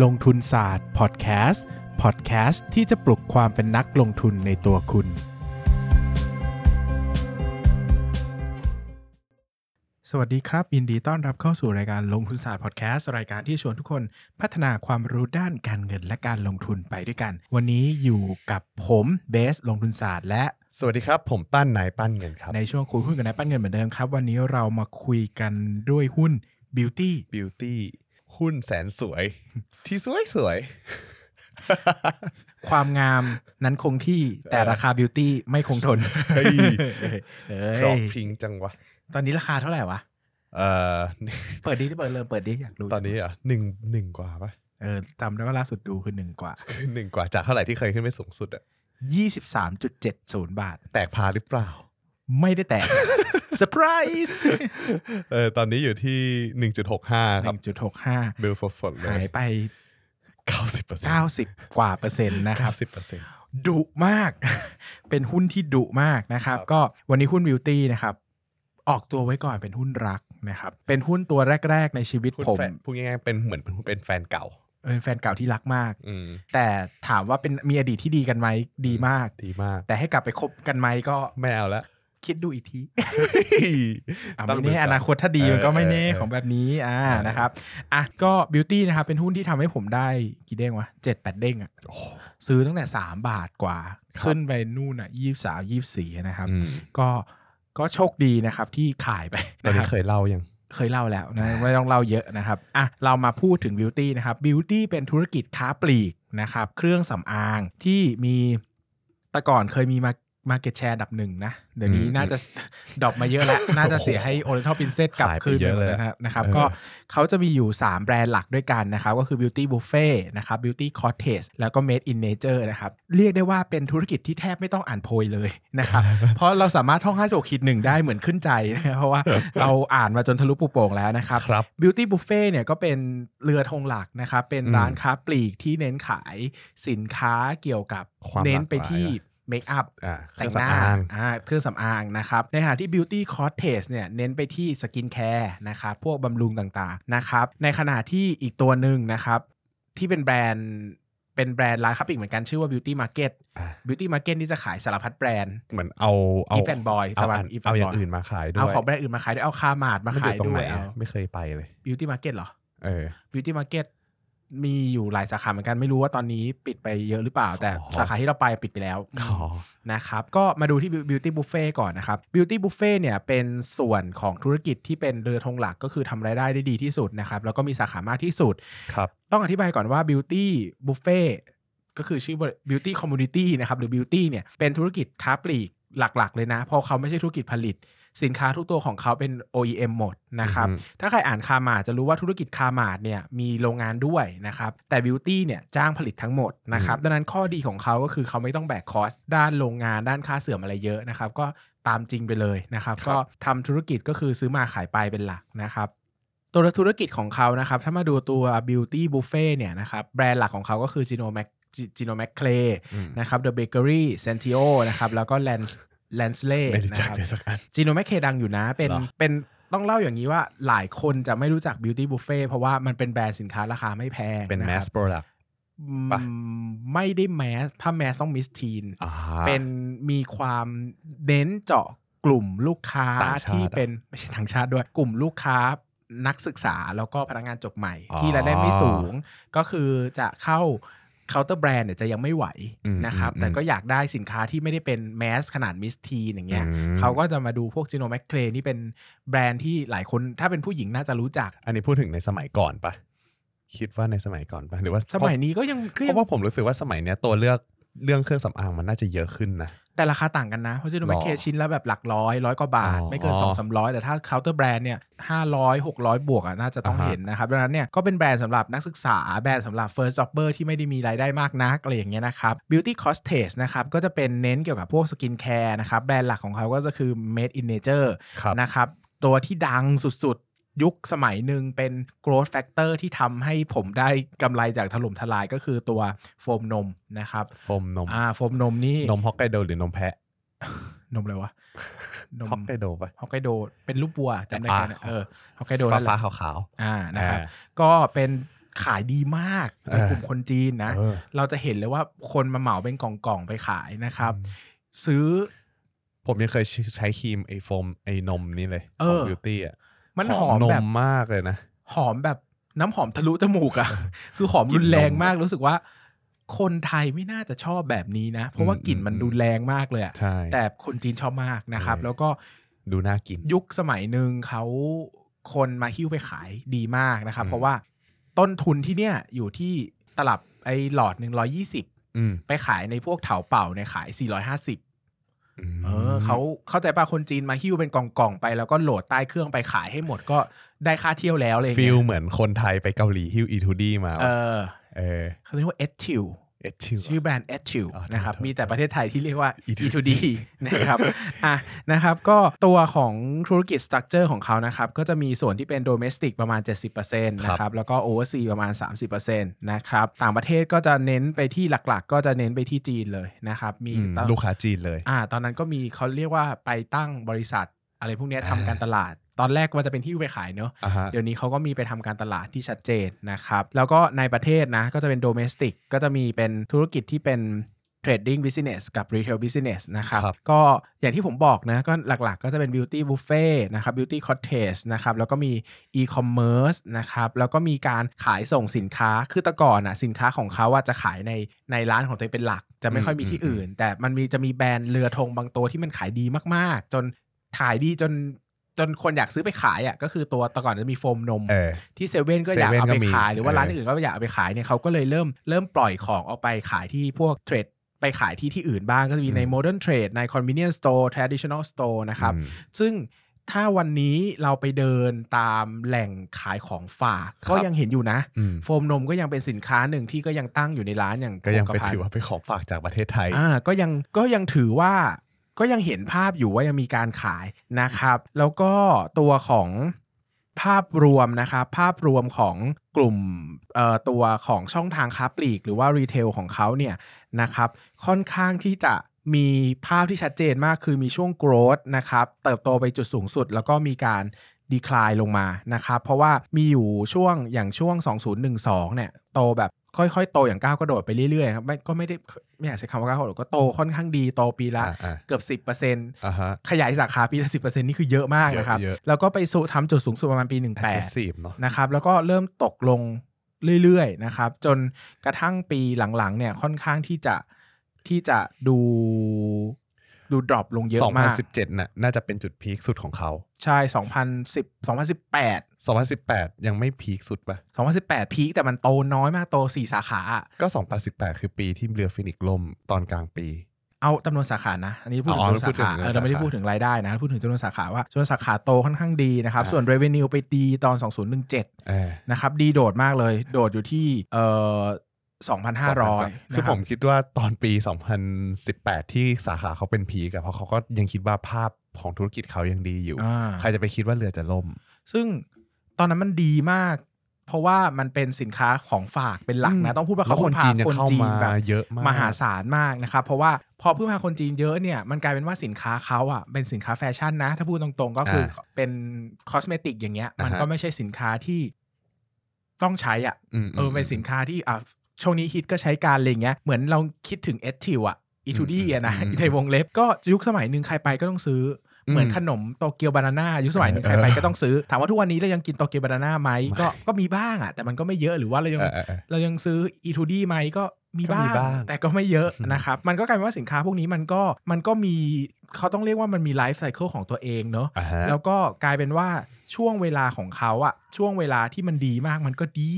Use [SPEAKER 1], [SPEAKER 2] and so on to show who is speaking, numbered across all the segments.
[SPEAKER 1] ลงทุนศาสตร์พอดแคสต์พอดแคสต์ที่จะปลุกความเป็นนักลงทุนในตัวคุณ สวัสดีครับ ยินดีต้อนรับเข้าสู่รายการลงทุนศาสตร์พอดแคสต์รายการที่ชวนทุกคนพัฒนาความรู้ด้านการเงินและการลงทุนไปด้วยกัน วันนี้อยู่กับผมเบสลงทุนศาสตร์และ
[SPEAKER 2] สวัสดีครับ ผมปั้นนายปั้นเงินครับ
[SPEAKER 1] ในช่วงคุยหุ้นกับนายปั้นเงินเหมือนเดิมครับ วันนี้เรามาคุยกันด้วยหุ้น Beauty
[SPEAKER 2] Beauty หุ้นแสนสวย ที่สวยสวย
[SPEAKER 1] ความงามนั้นคงที่แต่ราคา Beauty ไม่คงทน
[SPEAKER 2] เฮ้ย
[SPEAKER 1] เฮ้
[SPEAKER 2] ครอยบพิงจังวะ
[SPEAKER 1] ตอนนี้ราคาเท่าไหร่วะ
[SPEAKER 2] เอ่อ
[SPEAKER 1] เปิดดิเปิดเริ่มเปิดดิอยากรู้
[SPEAKER 2] ตอนนี้อะหนึ่งหนึ่งกว่าปะ
[SPEAKER 1] เออจำได้ว่าล่าสุดดูคือหนึ่งกว่า
[SPEAKER 2] หนึ่งกว่าจากเท่าไหร่ที่เคยขึ้นไปสูงสุดอะ
[SPEAKER 1] 23.70บาท
[SPEAKER 2] แตกพาหรือเปล่า
[SPEAKER 1] ไม่ได้แตกเซอร์ไพรส์
[SPEAKER 2] เออตอนนี้อยู่ที่หนึ่งจุดหกห้าครับ
[SPEAKER 1] 1.65
[SPEAKER 2] เบลสดๆเลย
[SPEAKER 1] หายไป
[SPEAKER 2] เก้าสิบเปอร์เซ็นต์
[SPEAKER 1] 90 กว่าเปอร์เซ็นต์นะครับ
[SPEAKER 2] เก้าสิบเปอร์เซ็นต์
[SPEAKER 1] ดุมาก เป็นหุ้นที่ดุมากนะครับ
[SPEAKER 2] ครับ
[SPEAKER 1] ก็วันนี้หุ้น Beauty นะครับ ออกตัวไว้ก่อนเป็นหุ้นรักนะครับ เป็นหุ้นตัวแรก ๆ ในชีวิตผม
[SPEAKER 2] พูดง่ายๆเป็นเหมือนเป็นแฟนเก่า
[SPEAKER 1] เป็นแฟนเก่าที่รักมาก
[SPEAKER 2] อืม
[SPEAKER 1] แต่ถามว่าเป็นมีอดีตที่ดีกันไหมดีมาก
[SPEAKER 2] ดีมาก
[SPEAKER 1] แต่ให้กลับไปคบกันไหมก็
[SPEAKER 2] ไม่เอาละ
[SPEAKER 1] คิดดูอีกทีอะ
[SPEAKER 2] ต้อง
[SPEAKER 1] ไม่
[SPEAKER 2] ดู
[SPEAKER 1] แน่
[SPEAKER 2] ก่
[SPEAKER 1] อนาคตถ้าดี
[SPEAKER 2] เออ
[SPEAKER 1] มันก็ไม่แน่
[SPEAKER 2] เออ
[SPEAKER 1] ของแบบนี้อ่า
[SPEAKER 2] เออ
[SPEAKER 1] นะครับอะก็บิวตี้นะครับเป็นหุ้นที่ทำให้ผมได้กี่เด้งวะเจ็ดแปดเด้งอะซื้อตั้งแต่สามบาทกว่า ขึ้นไปนู่นอะยี่สามยี่สี่นะครับ
[SPEAKER 2] อืม
[SPEAKER 1] ก็ก็โชคดีนะครับที่ขายไป
[SPEAKER 2] ตอน
[SPEAKER 1] นะค
[SPEAKER 2] นี้
[SPEAKER 1] รับ
[SPEAKER 2] เคยเล่ายัง
[SPEAKER 1] เคยเล่าแล้วนะไม่ต้องเล่าเยอะนะครับอะเรามาพูดถึงบิวตี้นะครับบิวตี้เป็นธุรกิจค้าปลีกนะครับ เครื่องสำอางที่มีแต่ก่อนเคยมีมา มาเก็ตแชร์ดับหนึ่งนะ เดี๋ยวนี้
[SPEAKER 2] อืม
[SPEAKER 1] น่าจะดรอปมาเยอะแล้ว น่าจะเสียให้ Oriental Princess กลับ
[SPEAKER 2] หายไป
[SPEAKER 1] คืน
[SPEAKER 2] เยอะ
[SPEAKER 1] ไปหมด
[SPEAKER 2] เลย
[SPEAKER 1] นะครับนะครับ
[SPEAKER 2] เออ
[SPEAKER 1] ก็เขาจะมีอยู่ 3 แบรนด์หลักด้วยกันนะครับ ก็คือ Beauty Buffet นะครับ Beauty Cottage แล้วก็ Made in Nature นะครับ เรียกได้ว่าเป็นธุรกิจที่แทบไม่ต้องอ่านโพยเลยนะครับ เพราะเราสามารถท่องห้าโจกคิดหนึ่งได้เหมือนขึ้นใจนะครับเพราะว่าเราอ่านมาจนทะลุปุโป่งแล้วนะครับ
[SPEAKER 2] ครับ
[SPEAKER 1] Beauty Buffet เนี่ยก็เป็นเรือธงหลักนะครับ เป็น
[SPEAKER 2] อืม
[SPEAKER 1] ร้านค้าปลีกที่เน้นขายสินค้าเกี่ยวกับ
[SPEAKER 2] ความ
[SPEAKER 1] เน้น
[SPEAKER 2] หลาก
[SPEAKER 1] ไปที่
[SPEAKER 2] หลาย
[SPEAKER 1] makeup แต่งหน้า
[SPEAKER 2] อ่าเค
[SPEAKER 1] แต่
[SPEAKER 2] รื่องสำอาง
[SPEAKER 1] อ่าเครื่องสำอางนะครับ ในขณะที่ Beauty Cottage เนี่ยเน้นไปที่ skincare นะครับพวกบำรุงต่างๆนะครับ ในขณะที่อีกตัวหนึ่งนะครับ ที่เป็นแบรนด์เป็นแบรนด์ร้านค้าปลีกเหมือนกันชื่อว่า Beauty Market
[SPEAKER 2] อ่า
[SPEAKER 1] Beauty Market นี่จะขายสารพัดแบรนด์
[SPEAKER 2] เหมือนเอาเอา
[SPEAKER 1] Eve and Boy
[SPEAKER 2] เอา
[SPEAKER 1] ประมาณ
[SPEAKER 2] อัน
[SPEAKER 1] Eve and
[SPEAKER 2] เอาอย่าง
[SPEAKER 1] Boy
[SPEAKER 2] อื่นมาขายด้วย
[SPEAKER 1] เอาของแบรนด์อื่นมาขายด้วย เอาคามาดมา
[SPEAKER 2] มันอ
[SPEAKER 1] ขาย
[SPEAKER 2] ยู่ตรง
[SPEAKER 1] ด้
[SPEAKER 2] ไห
[SPEAKER 1] วนย
[SPEAKER 2] อะ
[SPEAKER 1] เอา
[SPEAKER 2] ไม่เคยไปเลย
[SPEAKER 1] Beauty Market เหรอ
[SPEAKER 2] เออ
[SPEAKER 1] Beauty Market มีอยู่หลายสาขาเหมือนกันไม่รู้ว่าตอนนี้ปิดไปเยอะหรือเปล่า แต่
[SPEAKER 2] อ๋อ
[SPEAKER 1] สาขาที่เราไปปิดไปแล้ว
[SPEAKER 2] อ๋อ
[SPEAKER 1] นะครับก็มาดูที่ Beauty Buffet ก่อนนะครับ Beauty Buffet เนี่ยเป็นส่วนของธุรกิจที่เป็นเรือธงหลักก็คือทำรายได้ได้ดีที่สุดนะครับ แล้วก็มีสาขามากที่สุด
[SPEAKER 2] ครับ
[SPEAKER 1] ต้องอธิบายก่อนว่า Beauty Buffet ก็คือชื่อ Beauty Community นะครับหรือ Beauty เนี่ยเป็นธุรกิจค้าปลีกหลักๆ เลยนะ เพราะเขาไม่ใช่ธุรกิจผลิต สินค้าทุกตัวของเขาเป็น OEM หมดนะครับ
[SPEAKER 2] อือฮึ
[SPEAKER 1] ถ้าใครอ่านคามาจะรู้ว่าธุรกิจคามาดเนี่ยมีโรงงานด้วยนะครับ แต่ Beauty เนี่ยจ้างผลิตทั้งหมดนะครับ ดังนั้นข้อดีของเขาก็คือเขาไม่ต้องแบกคอสด้านโรงงานด้านค่าเสื่อมอะไรเยอะนะครับ ก็ตามจริงไปเลยนะครับ
[SPEAKER 2] ครับ
[SPEAKER 1] ก็ทำธุรกิจก็คือซื้อมาขายไปเป็นหลักนะครับตัวธุรกิจของเขานะครับ ถ้ามาดูตัว Beauty Buffet เนี่ยนะครับแบรนด์หลักของเขาก็คือ Gino Mac Gino Mac Clay
[SPEAKER 2] อืม
[SPEAKER 1] นะครับ The Bakery Santio นะครับ แล้วก็ Lance Lansley
[SPEAKER 2] ไม่รู้
[SPEAKER 1] นะ
[SPEAKER 2] จัก
[SPEAKER 1] ครับ
[SPEAKER 2] เลยสักอัน
[SPEAKER 1] จีโนแมคเคดังอยู่นะ เป็น
[SPEAKER 2] เหรอ
[SPEAKER 1] เป็นต้องเล่าอย่างนี้ว่าหลายคนจะไม่รู้จัก Beauty Buffet เพราะว่ามันเป็นแบรนด์สินค้าราคาไม่แพง
[SPEAKER 2] เป็น
[SPEAKER 1] นะ
[SPEAKER 2] แม
[SPEAKER 1] ครับ
[SPEAKER 2] สโปรดักต์
[SPEAKER 1] อืม
[SPEAKER 2] ปะ
[SPEAKER 1] ไม่ได้แมสถ้าแมสต้องมิสทีน
[SPEAKER 2] อ่า
[SPEAKER 1] เป็นมีความเน้นเจาะกลุ่มลูกค้า
[SPEAKER 2] ต่างชาติ
[SPEAKER 1] ที่
[SPEAKER 2] เหรอ
[SPEAKER 1] เป็นไม่ใช่ต่างชาติด้วยกลุ่มลูกค้านักศึกษาแล้วก็พนักงานจบใหม่
[SPEAKER 2] อ๋อ
[SPEAKER 1] ที่รายได้ไม่สูง ก็คือจะเข้า counter brand เนี่ยจะยังไม่ไหว
[SPEAKER 2] อืม
[SPEAKER 1] นะครับ
[SPEAKER 2] อืม
[SPEAKER 1] แต่ก็อยากได้สินค้าที่ไม่ได้เป็น mass ขนาด Mistine อย่างเงี้ย
[SPEAKER 2] อืม
[SPEAKER 1] เขาก็จะมาดูพวก Gino McCray นี่เป็นแบรนด์ที่หลายคนถ้าเป็นผู้หญิงน่าจะรู้จัก
[SPEAKER 2] อันนี้พูดถึงในสมัยก่อนปะคิดว่าในสมัยก่อนปะหรือว่า
[SPEAKER 1] สมัยนี้ก็ยังก็ยัง
[SPEAKER 2] ราะว่าผมรู้สึกว่าสมัยเนี้ยตัวเลือกเรื่องเครื่องสำอางมันน่าจะเยอะขึ้นนะ
[SPEAKER 1] แต่ราคาต่างกันนะเพราะ Gino McCray
[SPEAKER 2] หรอ
[SPEAKER 1] ชิ้นละแบบหลักร้อยร้อยกว่าบาท
[SPEAKER 2] อ๋อ
[SPEAKER 1] ไม่เกินสองสามร้อยแต่ถ้า counter brand เนี่ยห้าร้อยหกร้อยบวกอะน่าจะต้อง
[SPEAKER 2] อ่าฮะ
[SPEAKER 1] เห็นนะครับดังนั้นเนี่ยก็เป็นแบรนด์สำหรับนักศึกษาแบรนด์สำหรับ first jobber ที่ไม่ได้มีรายได้มากนักอะไรอย่างเงี้ยนะครับ Beauty Cottage นะครับก็จะเป็นเน้นเกี่ยวกับพวก skincare นะครับแบรนด์หลักของเขาก็จะคือ Made in Nature
[SPEAKER 2] ครับ
[SPEAKER 1] นะครับตัวที่ดังสุดๆ ยุคสมัยหนึ่งเป็น growth factor ที่ทำให้ผมได้กำไรจากถล่มทลายก็คือตัวโฟมนมนะครับ
[SPEAKER 2] โฟมนม
[SPEAKER 1] อ่า โฟมนมนี่
[SPEAKER 2] นมฮอกไกโดหรือนมแพะ
[SPEAKER 1] นมอะไรวะ นม
[SPEAKER 2] ฮอกไกโดปะ
[SPEAKER 1] ฮอกไกโด เป็นรูปบัวจำได้
[SPEAKER 2] อ่า
[SPEAKER 1] แค่นั้นเออฮอกไกโด
[SPEAKER 2] ฟ้า
[SPEAKER 1] นั่นแห
[SPEAKER 2] ฟ้า
[SPEAKER 1] ละ
[SPEAKER 2] ขาว
[SPEAKER 1] อ่า นะครับ
[SPEAKER 2] อ่า
[SPEAKER 1] ก็เป็นขายดีมากใน
[SPEAKER 2] เออก
[SPEAKER 1] ลุ่มคนจีนนะ
[SPEAKER 2] เออ
[SPEAKER 1] เราจะเห็นเลยว่าคนมาเหมาเป็นกล่องๆไปขายนะครับ ซื้อ
[SPEAKER 2] ผมยังเคยใช้ครีมไอโฟมไอนมนี่เลย
[SPEAKER 1] เอ
[SPEAKER 2] ของ
[SPEAKER 1] อ
[SPEAKER 2] บิวตี้อะ
[SPEAKER 1] มันหอม
[SPEAKER 2] น
[SPEAKER 1] แบบ
[SPEAKER 2] มมากเลยนะ
[SPEAKER 1] หอมแบบน้ำหอมทะลุจมูกอะคือหอมรุนแรงมากรู้สึกว่า คนไทยไม่น่าจะชอบแบบนี้นะ เพราะว่า
[SPEAKER 2] อืม
[SPEAKER 1] กลิ่นมัน
[SPEAKER 2] อืม
[SPEAKER 1] ดูแรงมากเลยอะ
[SPEAKER 2] ใช่
[SPEAKER 1] แต่คนจีนชอบมากนะครับ
[SPEAKER 2] เออ
[SPEAKER 1] แล้วก็
[SPEAKER 2] ดูน่ากิน
[SPEAKER 1] ยุคสมัยหนึ่งเขาคนมาหิ้วไปขายดีมากนะครับ
[SPEAKER 2] อืม
[SPEAKER 1] เพราะว่าต้นทุนที่เนี่ยอยู่ที่ตลับไอ้หลอดหนึ่งร้อยี่สิบ
[SPEAKER 2] อืม
[SPEAKER 1] ไปขายในพวกเถาเป่าในยขาย450
[SPEAKER 2] ม
[SPEAKER 1] เออเขาเข้าใจป่ะคนจีนมาหิ้วเป็นกล่องๆไปแล้วก็โหลดใต้เครื่องไปขายให้หมดก็ได้ค่าเที่ยวแล้วเลย
[SPEAKER 2] ฟีลเหมือนคนไทยไปเกาหลีฮิวอีทูดี้มา
[SPEAKER 1] เอ
[SPEAKER 2] วะ
[SPEAKER 1] อ
[SPEAKER 2] เออ
[SPEAKER 1] เขาเรียกว่าเอทิว
[SPEAKER 2] เอชิว
[SPEAKER 1] ชื่อแบรนด์ a t u
[SPEAKER 2] อ๋อ
[SPEAKER 1] นะครับ
[SPEAKER 2] โทษ
[SPEAKER 1] มีแต่ประเทศไทยที่เรียกว่า
[SPEAKER 2] E2D
[SPEAKER 1] E2D นะครับอะนะครับก็ตัวของธุรกิจสตรัคเจอร์ของเขานะครับก็จะมีส่วนที่เป็นโดเมสติกประมาณ 70%นะครับแล้วก็โอเวอร์ซีประมาณ 30%นะครับต่างประเทศก็จะเน้นไปที่หลักๆ ก็จะเน้นไปที่จีนเลยนะครับมี
[SPEAKER 2] อืม
[SPEAKER 1] ตอน
[SPEAKER 2] ลูกค้าจีนเลย
[SPEAKER 1] อ่าตอนนั้นก็มีเขาเรียกว่าไปตั้งบริษัทอะไรพวกเนี้ยทำการตลาด ตอนแรกมันจะเป็นที่ไปขายเนอะ
[SPEAKER 2] อ่าฮะ
[SPEAKER 1] เดี๋ยวนี้เขาก็มีไปทำการตลาดที่ชัดเจนนะครับ แล้วก็ในประเทศนะ ก็จะเป็น domestic ก็จะมีเป็นธุรกิจที่เป็น trading business กับ retail business นะครับ
[SPEAKER 2] ครับ
[SPEAKER 1] ก็อย่างที่ผมบอกนะก็หลักๆ ก็จะเป็น beauty buffet นะครับ beauty cottage นะครับแล้วก็มี e-commerce นะครับแล้วก็มีการขายส่งสินค้าคือแต่ก่อนอะสินค้าของเขาอะจะขายในในร้านของตัวเองเป็นหลัก จะไม่ค่อยมีที่อื่น แต่มันมีจะมีแบรนด์เรือธงบางตัวที่มันขายดีมากๆ จนขายดีจน จนคนอยากซื้อไปขายอะก็คือตัวแต่ก่อนจะมีโฟมนม
[SPEAKER 2] เออ
[SPEAKER 1] ที่เซเว่นก็อยาก
[SPEAKER 2] เซเว่น
[SPEAKER 1] เอาไป
[SPEAKER 2] ก็มี
[SPEAKER 1] ขาย หรือว่า
[SPEAKER 2] เออ
[SPEAKER 1] ร้านอื่นก็อยากเอาไปขายเนี่ยเขาก็เลยเริ่มเริ่มปล่อยของออกไปขายที่พวกเทรดไปขายที่ที่อื่นบ้างก็จะมีใน modern trade ใน convenience store traditional store นะครับ
[SPEAKER 2] อืม
[SPEAKER 1] ซึ่งถ้าวันนี้เราไปเดินตามแหล่งขายของฝาก
[SPEAKER 2] ครับ
[SPEAKER 1] ก็ยังเห็นอยู่นะ
[SPEAKER 2] อืม
[SPEAKER 1] โฟมนมก็ยังเป็นสินค้าหนึ่งที่ก็ยังตั้งอยู่ในร้านอย่าง
[SPEAKER 2] ก็ยัง
[SPEAKER 1] โค
[SPEAKER 2] เป็น
[SPEAKER 1] กะพัน
[SPEAKER 2] ถือว่าเป็นของฝากจากประเทศไทย
[SPEAKER 1] อ่าก็ยังก็ยังถือว่า ก็ยังเห็นภาพอยู่ว่ายังมีการขายนะครับ แล้วก็ตัวของภาพรวมนะครับภาพรวมของกลุ่มตัวของช่องทางค้าปลีก หรือว่ารีเทลของเขาเนี่ยนะครับค่อนข้างที่จะมีภาพที่ชัดเจนมากคือมีช่วง growth นะครับเติบโตไปจุดสูงสุด แล้วก็มีการดีคลายลงมานะครับเพราะว่ามีอยู่ช่วงอย่างช่วง 2012เนี่ยโตแบบ ค่อยๆ โตอย่างก้าวกระโดดไปเรื่อยๆครับไม่ก็ไม่ได้ไม่อยากใช้คำว่าก้าวกระโดดก็โตค่อนข้างดีโตปีละ
[SPEAKER 2] อ่าอ่า
[SPEAKER 1] เกือบ10%
[SPEAKER 2] อ่าฮะ
[SPEAKER 1] ขยายสาขาปีละ10%นี่คือเยอะมากนะครับ
[SPEAKER 2] เยอะๆ
[SPEAKER 1] แล้วก็ไปสู่ทำจุดสูงสุดประมาณปี18
[SPEAKER 2] aggressive เนาะ
[SPEAKER 1] นะครับแล้วก็เริ่มตกลงเรื่อยๆนะครับ จนกระทั่งปีหลังๆเนี่ยค่อนข้างที่จะที่จะดู ดูดรอปลงเยอะมาก
[SPEAKER 2] 2017น่ะน่าจะเป็นจุดพีคสุดของเขา
[SPEAKER 1] ใช่ 2010 2018
[SPEAKER 2] 2018 ยังไม่พีคสุดปะ
[SPEAKER 1] 2018 พีคแต่มันโตน้อยมากโต 4 สาขาอะ
[SPEAKER 2] ก็ 2018 คือปีที่เรือฟินิกซ์ล่มตอนกลางปี
[SPEAKER 1] เอาจำนวนสาขานะ อันนี้พูดถึง
[SPEAKER 2] อ๋อ
[SPEAKER 1] จำนวนสา
[SPEAKER 2] พูดถึง
[SPEAKER 1] ขา
[SPEAKER 2] จำนวน
[SPEAKER 1] เออเราไม่ได้
[SPEAKER 2] สาขา
[SPEAKER 1] พูดถึงรายได้นะ พูดถึงจำนวนสาขาว่าจำนวนสาขาโตค่อนข้างดีนะครับ
[SPEAKER 2] อ่า
[SPEAKER 1] ส่วน revenue ไปดีตอน 2017
[SPEAKER 2] เออ
[SPEAKER 1] นะครับดีโดดมากเลย โดดอยู่ที่เอ่อ 2,500
[SPEAKER 2] คือผมคิดว่าตอนปี 2018 ที่สาขาเขาเป็นพีกอะเพราะเขาก็ยังคิดว่าภาพของธุรกิจเขายังดีอยู่
[SPEAKER 1] อ่า
[SPEAKER 2] ใครจะไปคิดว่าเรือจะล่ม
[SPEAKER 1] ซึ่งตอนนั้นมันดีมาก เพราะว่ามันเป็นสินค้าของฝากเป็นหลักนะ ต้องพูดว่า
[SPEAKER 2] แล้ว
[SPEAKER 1] เขา
[SPEAKER 2] คน
[SPEAKER 1] พึ่งพา
[SPEAKER 2] จีนยัง
[SPEAKER 1] คน
[SPEAKER 2] เข้า
[SPEAKER 1] จีน
[SPEAKER 2] มา
[SPEAKER 1] แบบ
[SPEAKER 2] เยอะมาก
[SPEAKER 1] มหาศาลมากนะครับเพราะว่าพอพึ่งพาคนจีนเยอะเนี่ยมันกลายเป็นว่าสินค้าเขาอะเป็นสินค้าแฟชั่นนะ ถ้าพูดตรงๆ ก็คืออาเป็นคอสเมติกอย่างเงี้ย มัน
[SPEAKER 2] อ่าฮะ
[SPEAKER 1] ก็ไม่ใช่สินค้าที่ต้องใช้อะ
[SPEAKER 2] ม
[SPEAKER 1] เออเป็นสินค้าที่อะ ช่วงนี้ฮิตก็ใช้การอะไรเงี้ยเหมือนเราคิดถึง Etude อะ Etude อะนะ
[SPEAKER 2] อืม
[SPEAKER 1] ในวงเล็บก็ยุคสมัยหนึ่งใครไปก็ต้องซื้ออ
[SPEAKER 2] ม
[SPEAKER 1] เหมือนขนม Tokyo Banana ยุคสมัยหนึ่ง
[SPEAKER 2] เออ
[SPEAKER 1] ใครไปก็ต้องซื้อ ถามว่าทุกวันนี้เรายังกิน Tokyo Banana ไหมก็ก็มีบ้างอะแต่มันก็ไม่เยอะหรือว่าเรายัง
[SPEAKER 2] เออเออเออ
[SPEAKER 1] เรายังซื้อ Etude ไหมก็ มี
[SPEAKER 2] ก็
[SPEAKER 1] บ้า
[SPEAKER 2] มี
[SPEAKER 1] ง
[SPEAKER 2] บ้าง
[SPEAKER 1] แต่ก็ไม่เยอะ
[SPEAKER 2] อืม
[SPEAKER 1] นะครับ มันก็กลายเป็นว่าสินค้าพวกนี้มันก็มันก็มีเขาต้องเรียกว่ามันมี life cycle ของตัวเองเนอะ
[SPEAKER 2] อ่าฮะ
[SPEAKER 1] แล้วก็กลายเป็นว่าช่วงเวลาของเขาอะช่วงเวลาที่มันดีมากมันก็ดี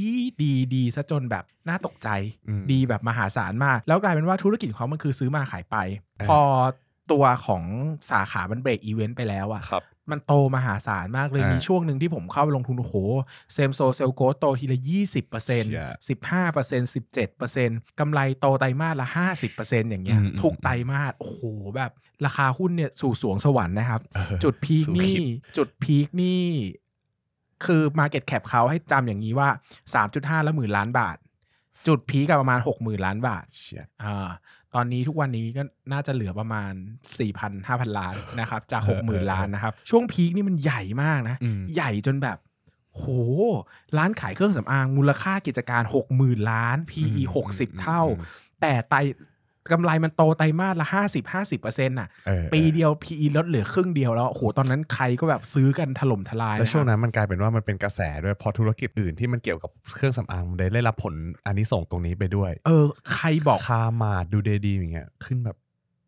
[SPEAKER 1] ดีดีซะจนแบบน่าตกใจ
[SPEAKER 2] อืม
[SPEAKER 1] ดีแบบมหาศาลมาก แล้วกลายเป็นว่าธุรกิจของเขามันคือซื้อมาขายไป
[SPEAKER 2] เออ
[SPEAKER 1] พอตัวของสาขามัน break-even ไปแล้วอะ
[SPEAKER 2] ครับ
[SPEAKER 1] มันโตมหาศาลมากเลย
[SPEAKER 2] อ่ามี
[SPEAKER 1] มีช่วงหนึ่งที่ผมเข้าไปลงทุน โอ้โห same-store sales growth โตทีละยี่สิบเปอร์เซ็นต์
[SPEAKER 2] เชี่ย
[SPEAKER 1] สิบห้าเปอร์เซ็นต์สิบเจ็ดเปอร์เซ็นต์กำไรโตไตรมาสละห้าสิบเปอร์เซ็นต์อย่างเงี้ย
[SPEAKER 2] อืมอืม
[SPEAKER 1] ทุกไตรมาสโอ้โหแบบ ราคาหุ้นเนี่ยสู่สรวงสวรรค์นะครับ
[SPEAKER 2] เออ
[SPEAKER 1] จุด peak
[SPEAKER 2] สุด
[SPEAKER 1] นี่
[SPEAKER 2] คิด
[SPEAKER 1] จุดพีคนี่คือ Market Cap เขาให้จำอย่างนี้ว่า 3.5 แล้วหมื่นล้านบาท จุดพีคกับประมาณ6 0,000ล้านบาท
[SPEAKER 2] เชี่ย
[SPEAKER 1] อ่าตอนนี้ทุกวันนี้ก็น่าจะเหลือประมาณ 4,000 5,000 ล้านนะครับ จาก
[SPEAKER 2] เออเออ
[SPEAKER 1] 60,000 ล้านนะครับ ช่วงพีคนี่มันใหญ่มากนะ
[SPEAKER 2] อืม
[SPEAKER 1] ใหญ่จนแบบ โห ร้านขายเครื่องสำอางมูลค่ากิจการ 60,000 ล้าน PE
[SPEAKER 2] อืม
[SPEAKER 1] 60 เท่า
[SPEAKER 2] อืม
[SPEAKER 1] แต่ไต กำไรมันโตไตรมาสละ50 50เปอร์เซ็นต์อะ
[SPEAKER 2] เออ
[SPEAKER 1] ปีเดียว PE ลดเหลือครึ่งเดียวแล้ว โอ้โห ตอนนั้นใครก็แบบซื้อกันถล่มทลาย
[SPEAKER 2] แล้วช่วงะ
[SPEAKER 1] ครับ
[SPEAKER 2] นั้นมันกลายเป็นว่ามันเป็นกระแสด้วยพอธุรกิจอื่นที่มันเกี่ยวกับเครื่องสำอางมันได้รับผลอันนี้ส่งส์ตรงนี้ไปด้วย
[SPEAKER 1] เออ ใครบอก
[SPEAKER 2] คามาดดูเดดีอย่างเงี้ยขึ้นแบบ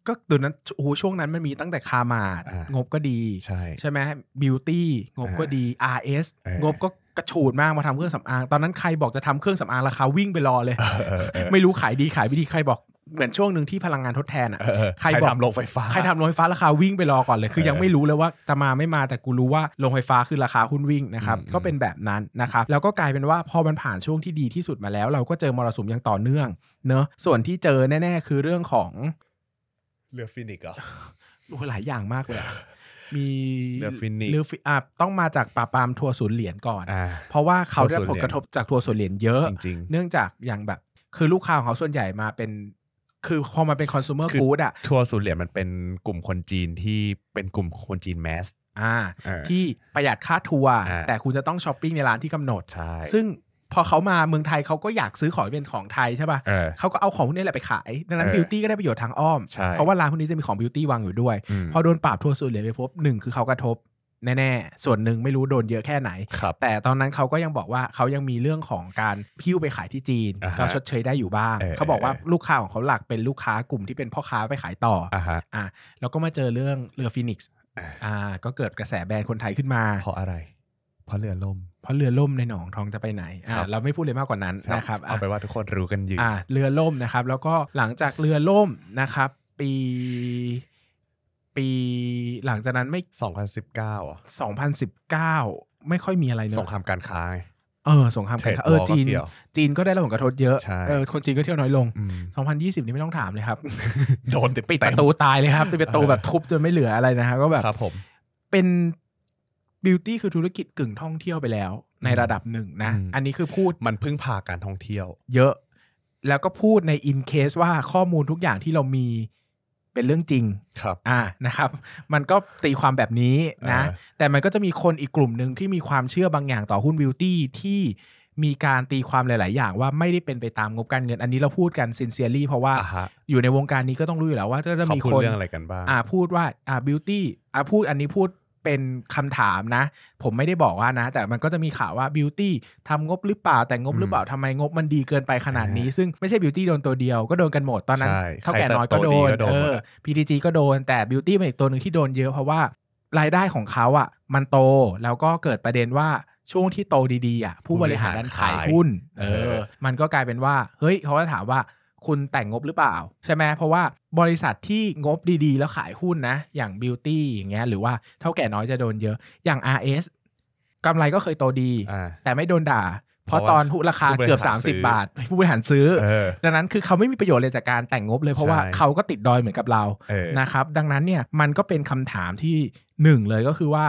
[SPEAKER 1] ก็ตัวนั้น โอ้โห ช่วงนั้นมันมีตั้งแต่คามาด
[SPEAKER 2] อ่าง
[SPEAKER 1] งบก็ดี
[SPEAKER 2] ใช่
[SPEAKER 1] ใช่ไหมบิวตี้งบก็ดี RS
[SPEAKER 2] เออ
[SPEAKER 1] งบก็กระฉูดมากมาทำเครื่องสำอาง ตอนนั้นใครบอกจะทำเครื่องสำอางราคาวิ่งไปรอเลย
[SPEAKER 2] เออเออเออ
[SPEAKER 1] ไม่รู้ขายดีขายไม่ดีใครบอก เหมือนช่วงหนึ่งที่พลังงานทดแทนอะ
[SPEAKER 2] เออเออ
[SPEAKER 1] ใคร
[SPEAKER 2] ใคร
[SPEAKER 1] บอก
[SPEAKER 2] ทำโรงไฟฟ้า
[SPEAKER 1] ใครทำโรงไฟฟ้าราคาวิ่งไปรอก่อนเลย คือ
[SPEAKER 2] เออ
[SPEAKER 1] ยังไม่รู้เลยว่าจะมาไม่มาแต่กูรู้ว่าโรงไฟฟ้าคือราคาหุ้นวิ่งนะครับ
[SPEAKER 2] อืม
[SPEAKER 1] ก็เป็นแบบนั้นนะครับแล้วก็กลายเป็นว่าพอมันผ่านช่วงที่ดีที่สุดมาแล้ว เราก็เจอมรสุมอย่างต่อเนื่องเนอะส่วนที่เจอแน่ ๆ คือเรื่องของ
[SPEAKER 2] เรือฟีนิกซ์เหรอ
[SPEAKER 1] โอ้หลายอย่างมากเลยอะมี
[SPEAKER 2] เรือฟีนิกซ์
[SPEAKER 1] เรือฟีอะต้องมาจากปราบปรามทัวร์ศูนย์เหรียญก่อน
[SPEAKER 2] อ่า
[SPEAKER 1] เพราะว่าเขาได้
[SPEAKER 2] ทัวร์ศูนย์เหรียญ
[SPEAKER 1] ผลกระทบจากทัวร์ศูนย์เหรียญเยอะ
[SPEAKER 2] จริง
[SPEAKER 1] เนื่องจากอย่างแบบคือลูกค้าของเขาส่วนใหญ่มาเป็น คือพอมาเป็น consumer
[SPEAKER 2] goods อะๆทัวร์ศูนย์เหรียญมันเป็นกลุ่มคนจีนที่เป็นกลุ่มคนจีน mass
[SPEAKER 1] อ่า
[SPEAKER 2] เออ
[SPEAKER 1] ที่ประหยัดค่าทัวร์
[SPEAKER 2] อ่า
[SPEAKER 1] แต่คุณจะต้องช้อปปิ้งในร้านที่กำหนด
[SPEAKER 2] ใช่
[SPEAKER 1] ซึ่งพอเขามาเมืองไทยเขาก็อยากซื้อของที่เป็นของไทยใช่ป่ะ
[SPEAKER 2] เออ
[SPEAKER 1] เขาก็เอาของพวกนี้แหละไปขาย ดังนั้น
[SPEAKER 2] เออ
[SPEAKER 1] Beauty ก็ได้ประโยชน์ทางอ้อม
[SPEAKER 2] ใช่
[SPEAKER 1] เพราะว่าร้านพวกนี้จะมีของ Beauty วางอยู่ด้วย
[SPEAKER 2] อืม
[SPEAKER 1] พอโดนปราบทัวร์ศูนย์เหรียญไปปุ๊บหนึ่งคือเขากระทบ แน่ๆ ส่วนหนึ่งไม่รู้โดนเยอะแค่ไหน
[SPEAKER 2] ครับ
[SPEAKER 1] แต่ตอนนั้นเขาก็ยังบอกว่าเขายังมีเรื่องของการหิ้วไปขายที่จีน
[SPEAKER 2] อ่าฮะ
[SPEAKER 1] ก็ชดเชยได้อยู่บ้าง
[SPEAKER 2] เออ
[SPEAKER 1] เขาบอกว่า
[SPEAKER 2] เออ
[SPEAKER 1] ลูกค้าของเขาหลักเป็นลูกค้ากลุ่มที่เป็นพ่อค้าไปขายต่ออ
[SPEAKER 2] อ่าฮะ
[SPEAKER 1] อะแล้วก็มาเจอเรื่องเรือฟีนิกซ์
[SPEAKER 2] อ่า
[SPEAKER 1] อ่าก็เกิดกระแสแบรนด์คนไทยขึ้นมา
[SPEAKER 2] เพราะอะไรเพราะเรือล่ม
[SPEAKER 1] เพราะเรือล่มในหนองทองจะไปไหนอ่า
[SPEAKER 2] ครับ
[SPEAKER 1] เราไม่พูดเลยมากกว่านั้นนะครับ
[SPEAKER 2] เอาไปนว่าทุกคนรู้กันอยู่
[SPEAKER 1] อ่าเรือล่มนะครับ แล้วก็หลังจากเรือล่มนะครับ ปี ปีหลังจากนั้นไม่
[SPEAKER 2] 2019อะ
[SPEAKER 1] 2019 ไม่ค่อยมีอะไรเน
[SPEAKER 2] สง
[SPEAKER 1] อะ
[SPEAKER 2] ครามการค้าไง
[SPEAKER 1] เออสงครามการค้า
[SPEAKER 2] Trade
[SPEAKER 1] เออ
[SPEAKER 2] war ก็
[SPEAKER 1] จีน
[SPEAKER 2] เกี่ยว
[SPEAKER 1] จีนก็ได้รับผลกระทบเยอะ
[SPEAKER 2] ใช่
[SPEAKER 1] เออคนจีนก็เที่ยวน้อยลง
[SPEAKER 2] อืม
[SPEAKER 1] 2020 นี่ไม่ต้องถามเลยครับ
[SPEAKER 2] โดนติด
[SPEAKER 1] ปิดประตูตายเลยครับปิดประตูแบบทุบจนไม่เหลืออะไรนะฮะก็แบบ
[SPEAKER 2] ครับผม
[SPEAKER 1] เป็น Beauty คือธุรกิจกึ่งท่องเที่ยวไปแล้ว ในระดับหนึ่งนะ
[SPEAKER 2] อืม
[SPEAKER 1] อันนี้คือพูด
[SPEAKER 2] มันพึ่งพาการท่องเที่ยว
[SPEAKER 1] เยอะ แล้วก็พูดใน in case ว่าข้อมูลทุกอย่างที่เรามี เป็นเรื่องจริง
[SPEAKER 2] ครับ
[SPEAKER 1] อ่านะครับ มันก็ตีความแบบนี้นะ
[SPEAKER 2] เออ
[SPEAKER 1] แต่มันก็จะมีคนอีกกลุ่มหนึ่งที่มีความเชื่อบางอย่างต่อหุ้น Beauty ที่มีการตีความหลาย ๆ อย่างว่าไม่ได้เป็นไปตามงบการเงิน อันนี้เราพูดกัน sincerely เพราะว่า
[SPEAKER 2] อ่าฮะ
[SPEAKER 1] อยู่ในวงการนี้ก็ต้องรู้อยู่แล้วว่าก็จะ
[SPEAKER 2] เขา
[SPEAKER 1] มี
[SPEAKER 2] พูด
[SPEAKER 1] คน
[SPEAKER 2] เรื่องอะไรกันบ้าง
[SPEAKER 1] อ่าพูดว่าอ่า Beautyอ่าพูดอันนี้พูด เป็นคำถามนะ ผมไม่ได้บอกว่านะ แต่มันก็จะมีข่าวว่าบิวตี้ทำงบหรือเปล่าแต่งบหรือเปล่าทำไมงบมันดีเกินไปขนาดนี้ ซึ่งไม่ใช่บิวตี้โดนตัวเดียวก็โดนกันหมดตอนนั้น
[SPEAKER 2] ใช่
[SPEAKER 1] เท่าแก่
[SPEAKER 2] ใคร
[SPEAKER 1] น้อยก็โด
[SPEAKER 2] เติบโตดี
[SPEAKER 1] น
[SPEAKER 2] ก็โดน
[SPEAKER 1] เอ
[SPEAKER 2] หมด
[SPEAKER 1] อ
[SPEAKER 2] อะ
[SPEAKER 1] PTG ก็โดนแต่บิวตี้เป็นอีกตัวหนึ่งที่โดนเยอะเพราะว่ารายได้ของเขาอะ มันโตแล้วก็เกิดประเด็นว่าช่วงที่โตดีๆอะผู้บริหารดันขายหุ้น เออ มันก็กลายเป็นว่า เฮ้ยเขาจะถามว่าคุณแต่งงบหรือเปล่า ใช่ไหมเพราะว่า บริษัทที่งบดีๆ แล้วขายหุ้นนะ อย่างบิวตี้อย่างเงี้ยหรือว่าเท่าแก่น้อยจะโดนเยอะอย่าง RS กำไรก็เคยโตดี
[SPEAKER 2] อ่า
[SPEAKER 1] แต่ไม่โดนด่า เพราะ
[SPEAKER 2] เพราะว่า
[SPEAKER 1] ตอนหุ้นราคา
[SPEAKER 2] ผู้บริหาร
[SPEAKER 1] เกือบ
[SPEAKER 2] ซื้อ
[SPEAKER 1] 30 บาท ผู้บริหารซื้อ
[SPEAKER 2] เออ
[SPEAKER 1] ดังนั้นคือเขาไม่มีประโยชน์เลยจากการแต่งงบเลยเพราะว่า
[SPEAKER 2] ใช่
[SPEAKER 1] เขาก็ติดดอยเหมือนกับเรา
[SPEAKER 2] เออ
[SPEAKER 1] นะครับ ดังนั้นเนี่ยมันก็เป็นคำถามที่หนึ่งเลยก็คือว่า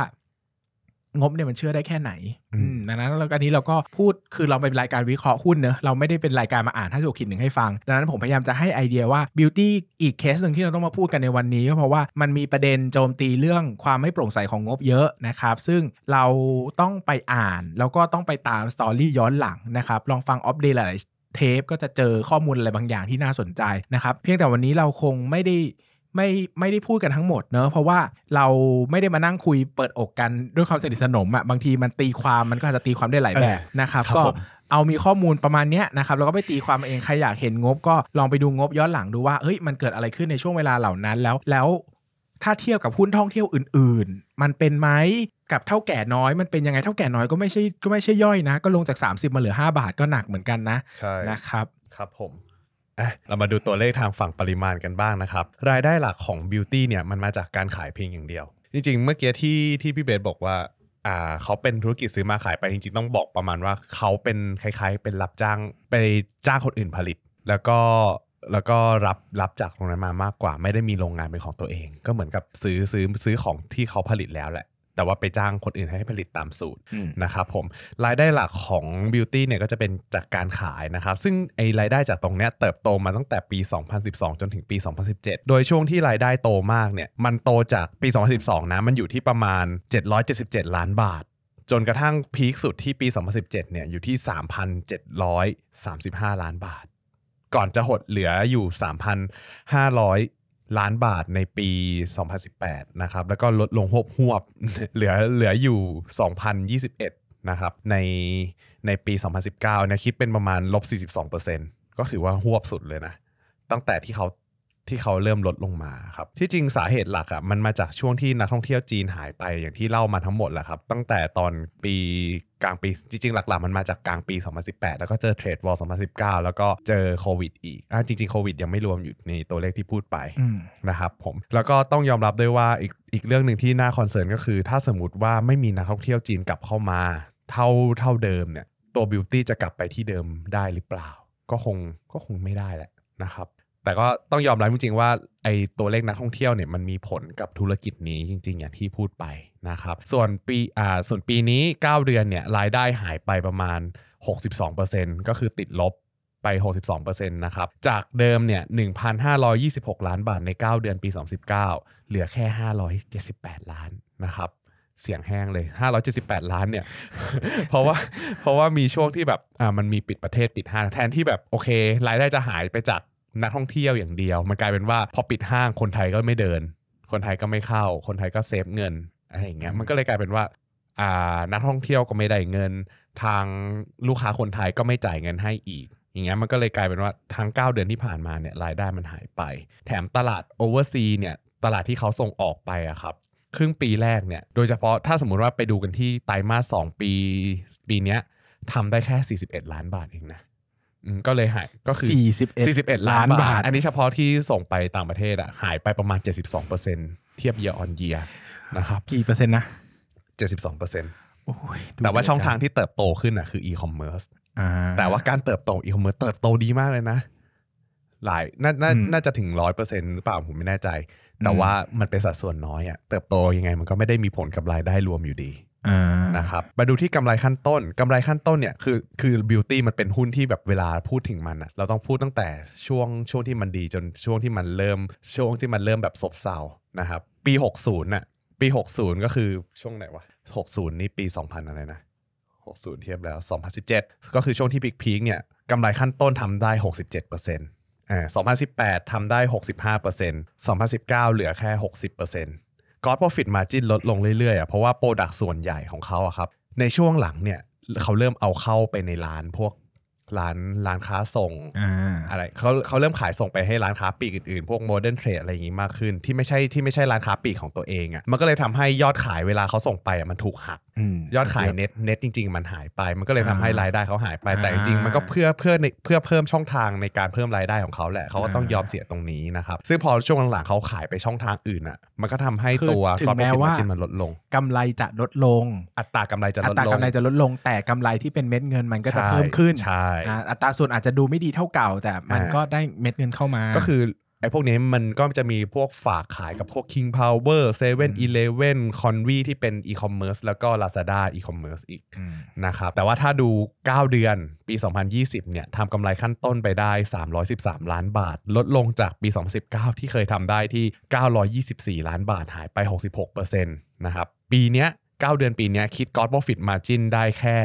[SPEAKER 1] งบเนี่ยมันเชื่อได้แค่ไหน
[SPEAKER 2] อืม
[SPEAKER 1] อืมดังนั้นแล้วอันนี้เราก็พูดคือเราเป็นรายการวิเคราะห์หุ้นเนอะเราไม่ได้เป็นรายการมาอ่านถ้าสุขิดหนึ่งให้ฟัง ดังนั้นผมพยายามจะให้ไอเดียว่าบิวตี้อีกเคสหนึ่งที่เราต้องมาพูดกันในวันนี้ก็เพราะว่ามันมีประเด็นโจมตีเรื่องความไม่โปร่งใสของงบเยอะนะครับ ซึ่งเราต้องไปอ่าน แล้วก็ต้องไปตามสตอรี่ย้อนหลังนะครับ ลองฟังออฟเดย์หลายๆเทปก็จะเจอข้อมูลอะไรบางอย่างที่น่าสนใจนะครับ เพียงแต่วันนี้เราคงไม่ได้ ไม่ไม่ได้พูดกันทั้งหมดเนอะเพราะว่าเราไม่ได้มานั่งคุยเปิดอกกันด้วยความสนิทสนมอะ่ะบางทีมันตีความมันก็อาจจะตีความได้หลายแบบนะครับ
[SPEAKER 2] ครับ
[SPEAKER 1] ก็
[SPEAKER 2] ผม
[SPEAKER 1] เอามีข้อมูลประมาณเนี้ยนะครับแล้วก็ไปตีความเองใครอยากเห็นงบก็ลองไปดูงบย้อนหลังดูว่าเฮ้ยมันเกิดอะไรขึ้นในช่วงเวลาเหล่านั้นแล้วแล้วถ้าเทียบกับหุ้นท่องเที่ยวอื่น ๆ มันเป็นไหมกับเท่าแก่น้อยมันเป็นยังไงเท่าแก่น้อยก็ไม่ใช่ก็ไม่ใช่ย่อยนะ ก็ลงจาก 30 มาเหลือ 5 บาทก็หนักเหมือนกันนะ
[SPEAKER 2] ใช่
[SPEAKER 1] นะครับ
[SPEAKER 2] ครับผม อะเรามาดูตัวเลขทางฝั่งปริมาณกันบ้างนะครับ รายได้หลักของ Beauty เนี่ยมันมาจากการขายเพียงอย่างเดียว จริงๆ เมื่อกี้ที่ที่พี่เบสบอกว่าอ่าเขาเป็นธุรกิจซื้อมาขายไปจริงๆ ต้องบอกประมาณว่าเขาเป็นคล้ายๆ เป็นรับจ้างไปจ้างคนอื่นผลิต แล้วก็แล้วก็รับรับจากตรงนั้นมามากกว่า ไม่ได้มีโรงงานเป็นของตัวเอง ก็เหมือนกับซื้อซื้อซื้อของที่เขาผลิตแล้วแหละ แต่ว่าไปจ้างคนอื่นให้ผลิตตามสูตร
[SPEAKER 1] อืม
[SPEAKER 2] นะครับผมรายได้หลักของ Beauty เนี่ยก็จะเป็นจากการขายนะครับ ซึ่งไอรายได้จากตรงเนี้ยเติบโตมาตั้งแต่ปี 2012 จนถึงปี 2017 โดยช่วงที่รายได้โตมากเนี่ยมันโตจากปี 2012 นะมันอยู่ที่ประมาณ 777 ล้านบาทจนกระทั่งพีคสุดที่ปี 2017 เนี่ยอยู่ที่ 3,735 ล้านบาท ก่อนจะหดเหลืออยู่ 3,500 ล้านบาทในปี 2018 นะครับ แล้วก็ลดลงหบหวบเหลือเหลืออยู่ 2021 นะครับ ในในปี 2019เนี่ยคิดเป็นประมาณลบ 42%ก็ถือว่าหวบสุดเลยนะ ตั้งแต่ที่เขา ที่เขาเริ่มลดลงมาครับที่จริงสาเหตุหลักอะมันมาจากช่วงที่นักท่องเที่ยวจีนหายไปอย่างที่เล่ามาทั้งหมดแหละครับ ตั้งแต่ตอนปีกลางปีจริงๆ หลักๆ มันมาจากกลางปี 2018 แล้วก็เจอ trade war 2019 แล้วก็เจอโควิดอีกอะจริงๆโควิดยังไม่รวมอยู่ในตัวเลขที่พูดไป
[SPEAKER 1] อืม
[SPEAKER 2] นะครับผมแล้วก็ต้องยอมรับด้วยว่าอีกอีกเรื่องหนึ่งที่น่า concern ก็คือ ถ้าสมมติว่าไม่มีนักท่องเที่ยวจีนกลับเข้ามา เท่าเท่าเดิมเนี่ยตัว Beauty จะกลับไปที่เดิมได้หรือเปล่า ก็คงก็คงไม่ได้แหละนะครับ แต่ก็ต้องยอมรับจริงๆว่าไอตัวเลขนักท่องเที่ยวเนี่ยมันมีผลกับธุรกิจนี้จริง ๆ อย่างที่พูดไปนะครับ ส่วนปีอ่าส่วนปีนี้ 9 เดือนเนี่ยรายได้หายไปประมาณ 62%ก็คือติดลบไป 62%นะครับ จากเดิมเนี่ย 1,526 ล้านบาทใน 9 เดือนปี 2019 เหลือแค่ 578 ล้านนะครับ เสียงแห้งเลย 578 ล้านเนี่ย เพราะว่า เพราะว่ามีช่วงที่แบบ อ่า มันมีปิดประเทศปิดห้างแทนที่แบบ โอเค รายได้จะหายไปจาก นักท่องเที่ยวอย่างเดียว มันกลายเป็นว่าพอปิดห้างคนไทยก็ไม่เดิน คนไทยก็ไม่เข้า คนไทยก็เซฟเงินอะไรอย่างเงี้ยมันก็เลยกลายเป็นว่าอ่านักท่องเที่ยวก็ไม่ได้เงิน ทางลูกค้าคนไทยก็ไม่จ่ายเงินให้อีก อย่างเงี้ยมันก็เลยกลายเป็นว่าทั้ง 9 เดือนที่ผ่านมาเนี่ยรายได้มันหายไป แถมตลาดโอเวอร์ซีเนี่ยตลาดที่เขาส่งออกไปอะครับครึ่งปีแรกเนี่ยโดยเฉพาะถ้าสมมุติว่าไปดูกันที่ไตรมาส2ปี ปีเนี้ยทำได้แค่ 41 ล้านบาทเองนะ อืมก็เลยหายก็คือ
[SPEAKER 1] 41
[SPEAKER 2] 41 ล้าน
[SPEAKER 1] ล้าน
[SPEAKER 2] บา
[SPEAKER 1] บา
[SPEAKER 2] ท
[SPEAKER 1] ท
[SPEAKER 2] อันนี้เฉพาะที่ส่งไปต่างประเทศอะหายไปประมาณ 72%เทียบ year on year นะครับ
[SPEAKER 1] กี่เปอร์เซ็นต์นะ
[SPEAKER 2] 72%
[SPEAKER 1] โอ้ยดู
[SPEAKER 2] แต่ว่าช่อง
[SPEAKER 1] เยะ
[SPEAKER 2] ทางที่เติบโตขึ้นอะคือ e-commerce
[SPEAKER 1] อ่า
[SPEAKER 2] แต่ว่าการเติบโต e-commerce เติบโตดีมากเลยนะ หลายน่าน่า
[SPEAKER 1] อืม
[SPEAKER 2] น่าจะถึงร้อยเปอร์เซ็นหรือเปล่าผมไม่แน่ใจ แต่
[SPEAKER 1] อืม
[SPEAKER 2] ว่ามันเป็นสัดส่วนน้อยอะเติบโตยังไงมันก็ไม่ได้มีผลกับรายได้รวมอยู่ดี
[SPEAKER 1] อ่า
[SPEAKER 2] นะครับมาดูที่กำไรขั้นต้นกำไรขั้นต้นเนี่ยคือคือบิวตี้มันเป็นหุ้นที่แบบเวลาพูดถึงมันอะเราต้องพูดตั้งแต่ช่วงช่วงที่มันดีจนช่วงที่มันเริ่ม ช่วงที่มันเริ่มแบบซบเซานะครับปี 60น่ะปี 60 ก็คือช่วงไหนวะ60 นี่ปี 2000 อะไรนะ60 เทียบแล้ว 2017 ก็คือช่วงที่พีคพีคเนี่ยกำไรขั้นต้นทำได้ 67%อ่า2018ทำได้ 65% 2019 เหลือแค่ 60% g o d profit margin ลดลงเรื่อยๆอะเพราะว่าโปรดักส่วนใหญ่ของเขาอะครับในช่วงหลังเนี่ยเขาเริ่มเอาเข้าไปในร้านพวกร้านร้านค้าส่ง
[SPEAKER 1] อ่า
[SPEAKER 2] อะไรเขาเขาเริ่มขายส่งไปให้ร้านค้าปลีกอื่นๆ พวก modern trade อะไรอย่างงี้มากขึ้น ที่ไม่ใช่ที่ไม่ใช่ร้านค้าปลีกของตัวเองอะ่ะมันก็เลยทำให้ยอดขายเวลาเขาส่งไปอะ่ะมันถูกหัก
[SPEAKER 1] ม
[SPEAKER 2] ยอดขาย net net จริง ๆ มันหายไป มันก็เลยทำให้
[SPEAKER 1] อ่ารา
[SPEAKER 2] ยได้เขาหายไป
[SPEAKER 1] อ่า
[SPEAKER 2] แต่จริงๆมันก็เพื่อเพื่อในเพื่อเพิ่มช่องทางในการเพิ่มรายได้ของเขาแหละเขาก็ต้อง
[SPEAKER 1] อ่าย
[SPEAKER 2] อมเสียตรงนี้นะครับซึ่งพอช่วงหลังๆเขาขายไปช่องทางอื่นอะ มันก็ทำให้
[SPEAKER 1] คือ
[SPEAKER 2] ตัว
[SPEAKER 1] ถึง
[SPEAKER 2] ก้อน
[SPEAKER 1] แม้
[SPEAKER 2] profit
[SPEAKER 1] ว่า
[SPEAKER 2] margin มันลดลง
[SPEAKER 1] กำไรจะลดลง
[SPEAKER 2] อัตรากำไรจะ
[SPEAKER 1] อั
[SPEAKER 2] ลด
[SPEAKER 1] ตรา
[SPEAKER 2] ลง
[SPEAKER 1] กำไรจะลดลง แต่กำไรที่เป็นเม็ดเงินมันก็จะ
[SPEAKER 2] ใช่
[SPEAKER 1] เพิ่มขึ้น
[SPEAKER 2] ใช่
[SPEAKER 1] อ่าอัตราส่วนอาจจะดูไม่ดีเท่าเก่า แต่มัน
[SPEAKER 2] อ่า
[SPEAKER 1] ก็ได้เม็ดเงินเข้ามา
[SPEAKER 2] ก็คือ ไอ้พวกนี้มันก็จะมีพวกฝากขายกับพวก King Power 7 e เ e ่ e อ Convi ที่เป็น e-commerce แล้วก็ Lazada e-commerce อีก
[SPEAKER 1] ม
[SPEAKER 2] นะครับ แต่ว่าถ้าดู 9 เดือนปี 2020 เนี่ยทำกำไรขั้นต้นไปได้ 313 ล้านบาท ลดลงจากปี 2019 ที่เคยทำได้ที่ 924 ล้านบาทหายไป 66%นะครับปีเนี้ย9 เดือนปีเนี้ยคิด God Profit Margin ได้แค่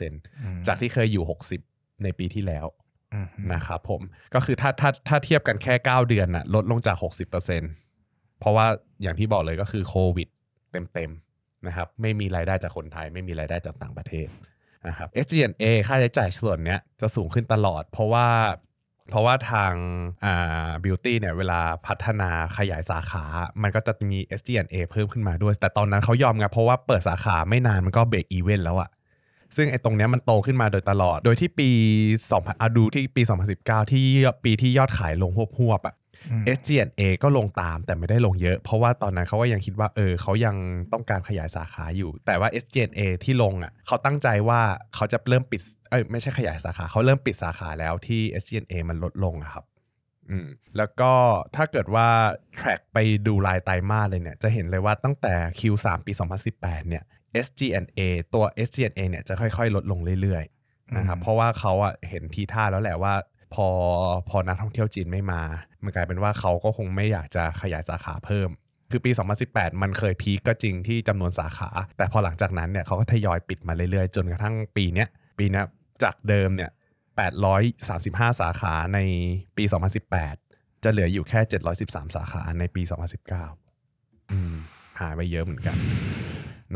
[SPEAKER 2] 54.25%จากที่เคยอยู่ 60 ในปีที่แล้ว
[SPEAKER 1] อืม
[SPEAKER 2] นะครับผมก็คือถ้าถ้าถ้าเทียบกันแค่ 9 เดือนน่ะลดลงจาก 60%เพราะว่าอย่างที่บอกเลยก็คือโควิดเต็มๆนะครับไม่มีรายได้จากคนไทย ไม่มีรายได้จากต่างประเทศนะครับ SG&A ค่าใช้จ่ายส่วนเนี้ยจะสูงขึ้นตลอด เพราะว่าเพราะว่าทางอ่าบิวตี้เนี่ยเวลาพัฒนาขยายสาขา มันก็จะมี SG&A เพิ่มขึ้นมาด้วย แต่ตอนนั้นเขายอมไงเพราะว่าเปิดสาขาไม่นานมันก็เบรกอีเวนต์แล้วอะ ซึ่งไอ้ตรงเนี้ยมันโตขึ้นมาโดยตลอด โดยที่ปี2000อะดูที่ปี 2019 ที่ปีที่ยอดขายลงหวบหวบๆอะ
[SPEAKER 1] อืม
[SPEAKER 2] SG&A ก็ลงตามแต่ไม่ได้ลงเยอะ เพราะว่าตอนนั้นเขาก็ยังคิดว่าเออเขายังต้องการขยายสาขาอยู่ แต่ว่า SG&A ที่ลงอะเขาตั้งใจว่าเขาจะเริ่มปิดเอ้ยไม่ใช่ขยายสาขาเขาเริ่มปิดสาขาแล้วที่ SG&A มันลดลงอะครับอืมแล้วก็ถ้าเกิดว่า track ไปดูรายไตรมาสเลยเนี่ย จะเห็นเลยว่าตั้งแต่ Q3 ปี 2018 เนี่ย SG&A ตัว SG&A เนี่ยจะค่อยๆ ลดลงเรื่อยๆนะครับ
[SPEAKER 1] อืม
[SPEAKER 2] เพราะว่าเขาอะเห็นทีท่าแล้วแหละว่า พอพอนักท่องเที่ยวจีนไม่มา มันกลายเป็นว่าเขาก็คงไม่อยากจะขยายสาขาเพิ่ม คือปี 2018 มันเคยพีคก็จริงที่จำนวนสาขา แต่พอหลังจากนั้นเนี่ยเขาก็ทยอยปิดมาเรื่อยๆ จนกระทั่งปีเนี้ยปีเนี้ยจากเดิมเนี่ย 835 สาขาในปี 2018 จะเหลืออยู่แค่ 713 สาขาในปี 2019 อืมหายไปเยอะเหมือนกัน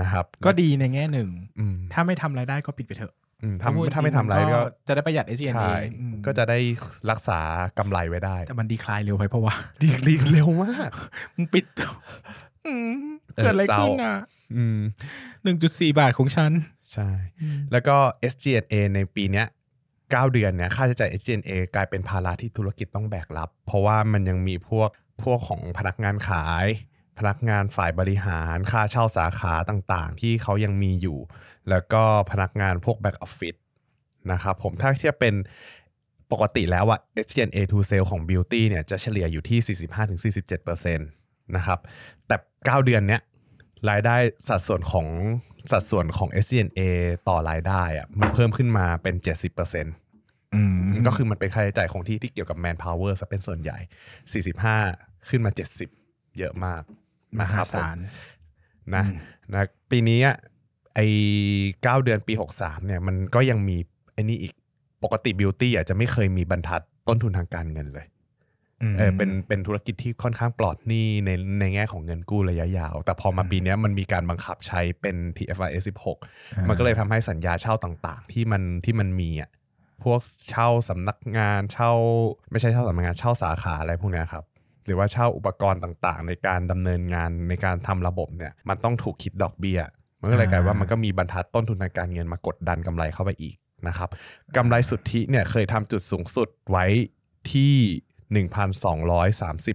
[SPEAKER 2] นะครับ
[SPEAKER 1] ก็ดีในแง่หนึ่ง
[SPEAKER 2] อืม
[SPEAKER 1] ถ้าไม่ทำรายได้ก็ปิดไปเถอะ
[SPEAKER 2] อืม
[SPEAKER 1] ถ้าพูด
[SPEAKER 2] ทำถ้าไม่
[SPEAKER 1] จริง
[SPEAKER 2] ทำอะไร
[SPEAKER 1] มัน
[SPEAKER 2] ก็
[SPEAKER 1] จะได้ประหยัด s อ n
[SPEAKER 2] ใช่
[SPEAKER 1] อืม
[SPEAKER 2] ก็จะได้รักษากำไรไว้ได้
[SPEAKER 1] แต่มันดีคลายเร็วไปเพราะว่า
[SPEAKER 2] ดีดีเร็วมาก
[SPEAKER 1] มึงปิดอืม
[SPEAKER 2] เออ
[SPEAKER 1] เกิดอะไร
[SPEAKER 2] เศร้า
[SPEAKER 1] ขึ้นอะ
[SPEAKER 2] อืม
[SPEAKER 1] หนึ่งจุดสี่บาทของฉัน
[SPEAKER 2] ใช่ แล้วก็ SG&A ในปีเนี้ย9เดือนเนี่ยค่าใช้จ่าย SG&A กลายเป็นภาระที่ธุรกิจต้องแบกรับ เพราะว่ามันยังมีพวกพวกของพนักงานขาย พนักงานฝ่ายบริหารค่าเช่าสาขาต่างๆ ที่เขายังมีอยู่ แล้วก็พนักงานพวกแบ็กออฟฟิศนะครับผมถ้าเทียบเป็นปกติแล้วอะ SG&A to sale ของ Beauty เนี่ยจะเฉลี่ยอยู่ที่ 45-47%นะครับแต่ 9 เดือนเนี้ยรายได้สัดส่วนของสัดส่วนของ SG&A ต่อรายได้อะมันเพิ่มขึ้นมาเป็น 70%
[SPEAKER 1] อืม
[SPEAKER 2] ก็คือมันเป็นค่าใช้จ่ายของที่ที่เกี่ยวกับ manpower ซะเป็นส่วนใหญ่ 45 ขึ้นมา 70 เยอะมาก
[SPEAKER 1] ม
[SPEAKER 2] นะค
[SPEAKER 1] หา
[SPEAKER 2] รับผม
[SPEAKER 1] ศาล
[SPEAKER 2] นะนะปีนี้อะไอ้เก้าเดือนปี 63เนี่ยมันก็ยังมีไอ้นี่อีกปกติบิวตี้อะจะไม่เคยมีบรรทัดต้นทุนทางการเงินเลย
[SPEAKER 1] ม
[SPEAKER 2] เออเป็นเป็นธุรกิจที่ค่อนข้างปลอดหนี้ในในแง่ของเงินกู้ระยะยาว แต่พอมาปีเนี้ยมันมีการบังคับใช้เป็น TFRS 16 มันก็เลยทำให้สัญญาเช่าต่างๆ ที่มันที่มันมีอะพวกเช่าสำนักงานเช่า ไม่ใช่เช่าสำนักงานเช่าสาขาอะไรพวกเนี้ยครับ หรือว่าเช่าอุปกรณ์ต่างๆ ในการดำเนินงานในการทำระบบเนี่ยมันต้องถูกคิดดอกเบี้ย มันก็เลยกลายว่ามันก็มีบรรทัดต้นทุนทางการเงินมากดดันกำไรเข้าไปอีกนะครับกำไรสุทธิเนี่ยเคยทำจุดสูงสุดไว้ที่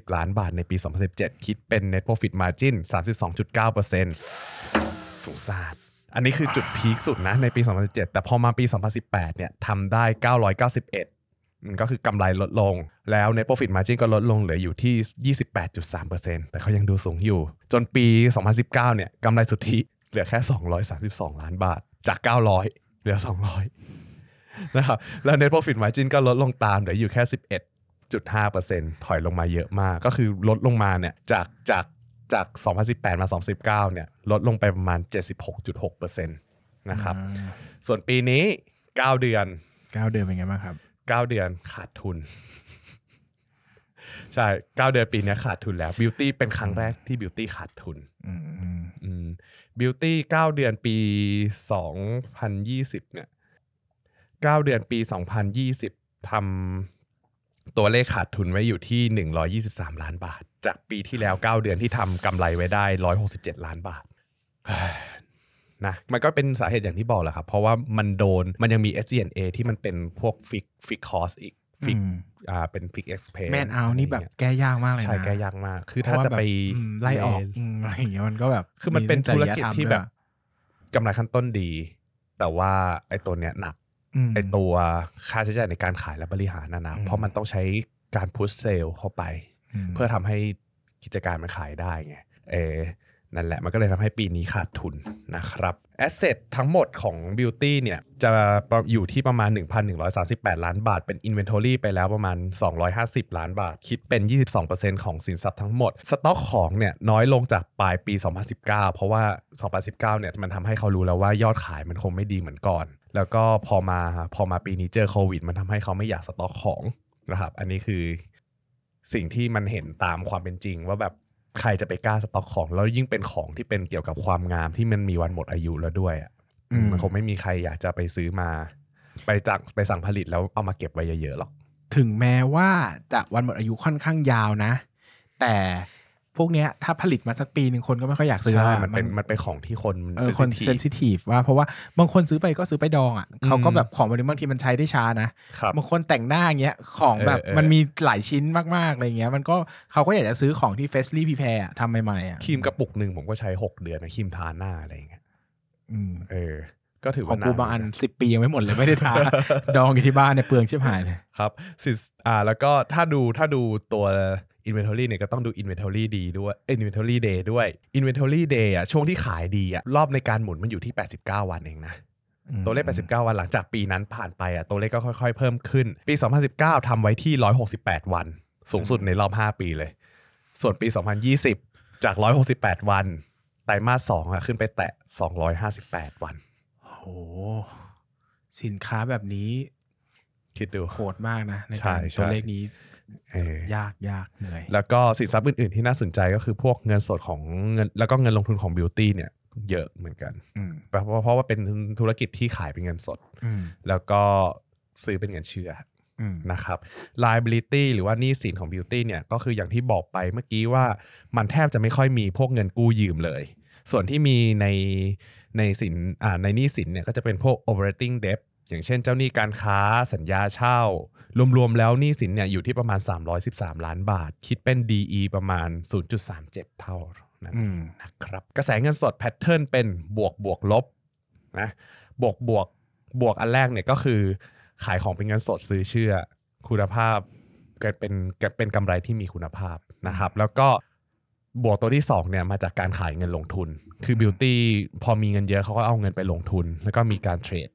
[SPEAKER 2] 1,230 ล้านบาทในปี 2017 คิดเป็น net profit margin 32.9%สูงซาดอันนี้คือจุดพีคสุดนะในปี 2017 แต่พอมาปี 2018 เนี่ยทำได้ 991มัน ก็คือกำไรลดลง แล้ว net profit margin ก็ลดลงเหลืออยู่ที่ 28.3%แต่เขายังดูสูงอยู่ จนปี 2019 เนี่ยกำไรสุทธิเหลือแค่ 232 ล้านบาทจาก 900 เหลือ 200 นะครับ แล้ว net profit margin ก็ลดลงตามเหลืออยู่แค่ 11.5%ถอยลงมาเยอะมาก ก็คือลดลงมาเนี่ยจากจากจาก 2018 มา 2019 เนี่ยลดลงไปประมาณ 76.6%นะครับ ส่วนปีนี้ 9 เดือน
[SPEAKER 1] เก้าเดือนเป็นไงบ้างครับ
[SPEAKER 2] 9เดือนขาดทุน ใช่9เดือนปีนี้ขาดทุนแล้ว Beauty เป็นครั้งแรกที่ Beauty ขาดทุน
[SPEAKER 1] อืมอืม
[SPEAKER 2] อืม Beauty เก้าเดือนปีสองพันยี่สิบเนี่ยเก้าเดือนปีสองพันยี่สิบทำตัวเลขขาดทุนไว้อยู่ที่หนึ่งร้อยยี่สิบสามล้านบาท จากปีที่แล้วเก้าเดือนที่ทำกำไรไว้ได้ร้อยหกสิบเจ็ดล้านบาท นะมันก็เป็นสาเหตุอย่างที่บอกแหละครับ เพราะว่ามันโดนมันยังมี SG&A ที่มันเป็นพวก fix fixed cost อีกfix
[SPEAKER 1] อืม
[SPEAKER 2] อ่าเป็น fixed expense เอา
[SPEAKER 1] นี่แบบแก้ยากมากเลยนะ
[SPEAKER 2] ใช่แก้ยากมาก คือ
[SPEAKER 1] เพ
[SPEAKER 2] ถ้า
[SPEAKER 1] ราว่า
[SPEAKER 2] จะไป
[SPEAKER 1] แบบอืมไล่ออกอืมอะไรอย่างเงี้ยมันก็แบบ
[SPEAKER 2] คือมันเป็นธุรกิจที่แบบ
[SPEAKER 1] มี
[SPEAKER 2] กำไรขั้นต้นดี แต่ว่าไอ้ตัวเนี้ยหนัก
[SPEAKER 1] จริยธรรมด้วย
[SPEAKER 2] ไอ้ตัวค่าใช้จ่ายในการขายและบริหารนะนะ
[SPEAKER 1] อืม
[SPEAKER 2] เพราะมันต้องใช้การ push sale เข้าไป
[SPEAKER 1] ม
[SPEAKER 2] เพื่อทำให้กิจการมันขายได้ไงเออ นั่นแหละมันก็เลยทำให้ปีนี้ขาดทุนนะครับ asset ทั้งหมดของ Beauty เนี่ยจะอยู่ที่ประมาณ 1,138 ล้านบาท เป็น Inventory ไปแล้วประมาณ 250 ล้านบาท คิดเป็น 22%ของสินทรัพย์ทั้งหมด สต็อกของเนี่ยน้อยลงจากปลายปี 2019 เพราะว่า 2019เนี่ยมันทำให้เขารู้แล้วว่ายอดขายมันคงไม่ดีเหมือนก่อน แล้วก็พอมาพอมาปีนี้เจอโควิด มันทำให้เขาไม่อยากสต็อกของนะครับ อันนี้คือสิ่งที่มันเห็นตามความเป็นจริงว่าแบบ ใครจะไปกล้าสต็อกของ แล้วยิ่งเป็นของที่เป็นเกี่ยวกับความงามที่มันมีวันหมดอายุแล้วด้วยอะ
[SPEAKER 1] อืม
[SPEAKER 2] มันคงไม่มีใครอยากจะไปซื้อมา ไปจังไปสั่งผลิตแล้วเอามาเก็บไว้เยอะๆหรอก
[SPEAKER 1] ถึงแม้ว่าจะวันหมดอายุค่อนข้างยาวนะ แต่ พวกเนี้ยถ้าผลิตมาสักปีหนึ่งคนก็ไม่ค่อยอยากซื้อ
[SPEAKER 2] ใช่
[SPEAKER 1] แล้วอะ
[SPEAKER 2] มันเป็นมันเป็นของที่คน
[SPEAKER 1] เออคน
[SPEAKER 2] sensitive
[SPEAKER 1] เซนซิทีฟว่าเพราะว่าบางคนซื้อไปก็ซื้อไปดองอะเขาก็แบบของวันนี้บางทีมันใช้ได้ช้านะครับบางคนแต่งหน้าอย่างเงี้ยของแบบ
[SPEAKER 2] เออเออ
[SPEAKER 1] มันมีหลายชิ้นมากๆอะไรเงี้ยมันก็เขาก็อยากจะซื้อของที่เฟสลี่พีแพร์ทำใหม่ๆอะ
[SPEAKER 2] ครีมกระปุกหนึ่งผมก็ใช้ 6 เดือนนะครีมทาหน้าอะไรอย่างเงี้ย
[SPEAKER 1] อืม
[SPEAKER 2] เออก็ถือ
[SPEAKER 1] ขอ
[SPEAKER 2] ว่าง
[SPEAKER 1] กู
[SPEAKER 2] นาน
[SPEAKER 1] บางอัน
[SPEAKER 2] เหมืกั
[SPEAKER 1] สิบปียังไม่หมดเลยไม่ได้ทาดองอยู่ที่บ้านเนี่ยเปลืองชิบหายเลย
[SPEAKER 2] ครับสิอ่าแล้วก็ถ้าดูถ้าดูตัว Inventory เนี่ยก็ต้องดู Inventory ดีด้วยเอ้ย Inventory Day ด้วย Inventory Day อะช่วงที่ขายดีอะรอบในการหมุนมันอยู่ที่ 89 วันเองนะตัวเลข 89 วันหลังจากปีนั้นผ่านไปอะตัวเลขก็ค่อยๆ เพิ่มขึ้น ปี 2019ทำไว้ที่ 168 วัน สูงสุดในรอบ 5 ปีเลย ส่วนปี 2020 จาก 168 วันไตรมาสสองอะขึ้นไปแตะ 258 วัน
[SPEAKER 1] โหสินค้าแบบนี้
[SPEAKER 2] คิดดู
[SPEAKER 1] โหดมากนะ ใน
[SPEAKER 2] ใช่
[SPEAKER 1] การ
[SPEAKER 2] ใช่
[SPEAKER 1] ตัวเลขนี้
[SPEAKER 2] เออ
[SPEAKER 1] ยากยากเหนื่อย
[SPEAKER 2] แล้วก็สินทรัพย์อื่นๆที่น่าสนใจก็คือพวกเงินสดของเงินแล้วก็เงินลงทุนของบิวตี้เนี่ยเยอะเหมือนกัน
[SPEAKER 1] อืม
[SPEAKER 2] เพราะเพราะว่าเป็นธุรกิจที่ขายเป็นเงินสด
[SPEAKER 1] อืม
[SPEAKER 2] แล้วก็ซื้อเป็นเงินเชื่อ
[SPEAKER 1] อืม
[SPEAKER 2] นะครับ liability หรือว่าหนี้สินของ beauty เนี่ยก็คืออย่างที่บอกไปเมื่อกี้ว่ามันแทบจะไม่ค่อยมีพวกเงินกู้ยืมเลย ส่วนที่มีในในสินอ่าในหนี้สินเนี่ยก็จะเป็นพวก operating debt อย่างเช่นเจ้าหนี้การค้าสัญญาเช่า รวมๆแล้วหนี้สินเนี่ยอยู่ที่ประมาณ 313 ล้านบาท คิดเป็น DE ประมาณ 0.37 เท่านั้นนะครับกระแสเงินสดแพทเทิร์นเป็นบวกบวกลบนะบวกบวกบวกอันแรกเนี่ยก็คือ ขายของเป็นเงินสดซื้อเชื่อ คุณภาพก็เป็นก็เป็นกำไรที่มีคุณภาพนะครับ แล้วก็บวกตัวที่2เนี่ยมาจากการขายเงินลงทุน คือบิวตี้พอมีเงินเยอะเขาก็เอาเงินไปลงทุน แล้วก็มีการเทรด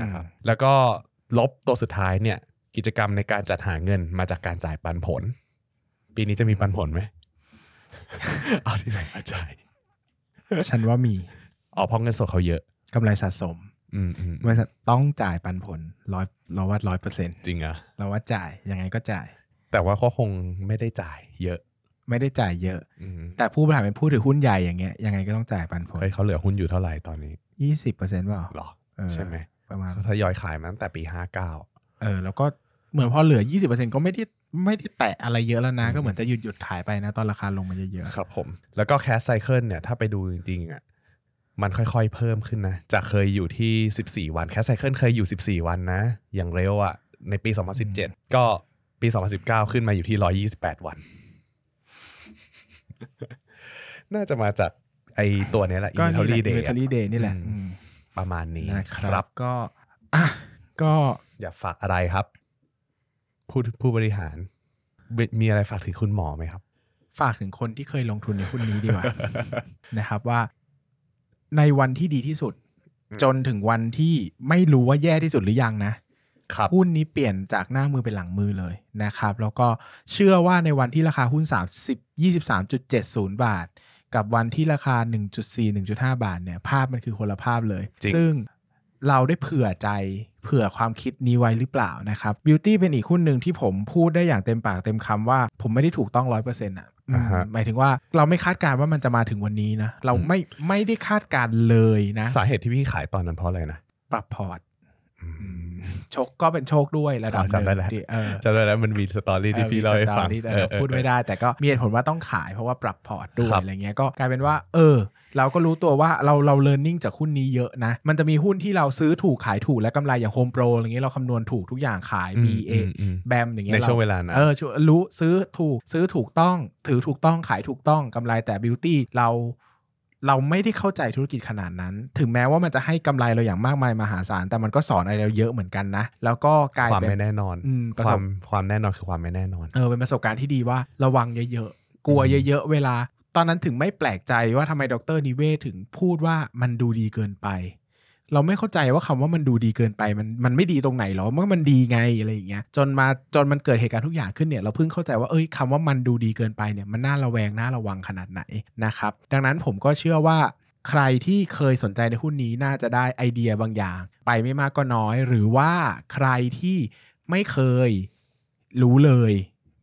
[SPEAKER 2] นะครับแล้วก็ลบตัวสุดท้ายเนี่ยกิจกรรมในการจัดหาเงินมาจากการจ่ายปันผล ปีนี้จะมีปันผลไหมเอาที่ไหนมาจ่าย
[SPEAKER 1] ฉันว่ามี
[SPEAKER 2] อ๋อเพราะเงินสดเขาเยอะ
[SPEAKER 1] กำไรสะสม
[SPEAKER 2] อืมอืม
[SPEAKER 1] บริษัทต้องจ่ายปันผลร้อยเราว่าร้อยเปอร์เซ็นต์
[SPEAKER 2] จริงอะ
[SPEAKER 1] เราว่าจ่ายยังไงก็จ่าย
[SPEAKER 2] แต่ว่าเขาคงไม่ได้จ่ายเยอะ
[SPEAKER 1] ไม่ได้จ่ายเยอะ
[SPEAKER 2] อืม
[SPEAKER 1] แต่ผู้บริหารเป็นผู้ถือหุ้นใหญ่อย่างเงี้ยยังไงก็ต้องจ่ายปันผล
[SPEAKER 2] เฮ้ยเขาเหลือหุ้นอยู่เท่าไหร่ตอนนี้
[SPEAKER 1] ยี่สิบเปอร์เซ็นต์เปล่า
[SPEAKER 2] หรอ
[SPEAKER 1] เออ
[SPEAKER 2] ใช่ไหม
[SPEAKER 1] ประมาณ
[SPEAKER 2] เขาทยอยขายมาตั้งแต่ปีห้าเก้า
[SPEAKER 1] เออ แล้วก็เหมือนพอเหลือยี่สิบเปอร์เซ็นก็ไม่ได้ไม่ได้แตะอะไรเยอะแล้วนะ
[SPEAKER 2] อืม
[SPEAKER 1] ก็เหมือนจะหยุดหยุดขายไปนะ ตอนราคาลงมาเยอะ
[SPEAKER 2] ครับผม แล้วก็ cash cycle เนี่ย ถ้าไปดูจริงๆอะมันค่อยๆเพิ่มขึ้นนะจากเคยอยู่ที่ 14 วัน cash cycle เคยอยู่ 14 วันนะ อย่างเร็วอะ ในปี 2017 ก็ปี 2019 ขึ้นมาอยู่ที่ 128 วัน น่าจะมาจากไอตัวเนี้ยแหละ
[SPEAKER 1] ๆก็นี่แหละ
[SPEAKER 2] inventory day อะ
[SPEAKER 1] inventory day นี่แหละ
[SPEAKER 2] อืม
[SPEAKER 1] อืม
[SPEAKER 2] ประมาณนี้
[SPEAKER 1] นะครับ ก็อะก็
[SPEAKER 2] อยากฝากอะไรครับ ผู้ผู้บริหารมีมีอะไรฝากถึงคุณหมอไหมครับ
[SPEAKER 1] ฝากถึงคนที่เคยลงทุนในหุ้นนี้ดีกว่านะครับว่า ในวันที่ดีที่สุด
[SPEAKER 2] อืม
[SPEAKER 1] จนถึงวันที่ไม่รู้ว่าแย่ที่สุดหรือยังนะ
[SPEAKER 2] ครับ
[SPEAKER 1] หุ้นนี้เปลี่ยนจากหน้ามือเป็นหลังมือเลยนะครับ แล้วก็เชื่อว่าในวันที่ราคาหุ้น 30 23.70 บาท กับวันที่ราคา 1.4 1.5 บาทเนี่ยภาพมันคือคนละภาพเลย
[SPEAKER 2] จริง
[SPEAKER 1] ซึ่งเราได้เผื่อใจเผื่อความคิดนี้ไว้หรือเปล่านะครับ Beauty เป็นอีกหุ้นหนึ่งที่ผมพูดได้อย่างเต็มปากเต็มคำว่า ผมไม่ได้ถูกต้องร้อยเปอร์เซ็นต์อะอืม
[SPEAKER 2] อ่าฮะ
[SPEAKER 1] หมายถึงว่าเราไม่คาดการณ์ว่ามันจะมาถึงวันนี้นะ เราไม่ไม่ได้คาดการณ์เลยนะ
[SPEAKER 2] สาเหตุที่พี่ขายตอนนั้นเพราะอะไรนะ
[SPEAKER 1] ปรับพอร์ต โชคก็เป็นโชคด้วยระดับ
[SPEAKER 2] อ๋อจำได้แล้ว
[SPEAKER 1] หนึ่งที่เออ
[SPEAKER 2] จำได้แล้วมันมีสตอรี่ที่พี่เล่าให้ฟัง
[SPEAKER 1] ออมีสตอรี่แต่
[SPEAKER 2] เออเออ
[SPEAKER 1] พูดไม่ได้ แต่ก็มีเหตุผลว่าต้องขายเพราะว่าปรับพอร์ตด้วย
[SPEAKER 2] ครับ
[SPEAKER 1] อะไรเงี้ยก็กลายเป็นว่า เออ เราก็รู้ตัวว่าเราเราเรียนรู้จากหุ้นนี้เยอะนะ มันจะมีหุ้นที่เราซื้อถูกขายถูกและกำไรอย่างโฮมโปรอะไรเงี้ยเราคำนวณถูกทุกอย่างขาย
[SPEAKER 2] อืม
[SPEAKER 1] B A
[SPEAKER 2] อืมอืม
[SPEAKER 1] แบมอย่างเงี้ย
[SPEAKER 2] ในช่วงเวลานั้น
[SPEAKER 1] เออช่วงรู้ซื้อถูกซื้อถูกต้องถือถูกต้องขายถูกต้องกำไรแต่ Beauty เรา เราไม่ได้เข้าใจธุรกิจขนาดนั้น ถึงแม้ว่ามันจะให้กำไรเราอย่างมากมายมหาศาล แต่มันก็สอนอะไรเราเยอะเหมือนกันนะ แล้วก็กลาย
[SPEAKER 2] ความ
[SPEAKER 1] เป็น
[SPEAKER 2] ไม่แน่นอน
[SPEAKER 1] อืมประ
[SPEAKER 2] ค
[SPEAKER 1] ส
[SPEAKER 2] วา
[SPEAKER 1] บ
[SPEAKER 2] มความแน่นอนคือความไม่แน่นอน
[SPEAKER 1] เออ เป็นประสบการณ์ที่ดีว่าระวังเยอะๆ กลัวเยอะๆ เวลา ตอนนั้นถึงไม่แปลกใจว่าทำไมดรนิเวศถึงพูดว่ามันดูดีเกินไป เราไม่เข้าใจว่าคำว่ามันดูดีเกินไปมันมันไม่ดีตรงไหนหรอมันมันดีไงอะไรอย่างเงี้ยจนมาจนมันเกิดเหตุการณ์ทุกอย่างขึ้นเนี่ยเราเพิ่งเข้าใจว่าเอ้ยคำว่ามันดูดีเกินไปเนี่ยมันน่าระแวงน่าระวังขนาดไหนนะครับดังนั้นผมก็เชื่อว่าใครที่เคยสนใจในหุ้นนี้น่าจะได้ไอเดียบางอย่าง ไปไม่มากก็น้อย หรือว่าใครที่ไม่เคยรู้เลย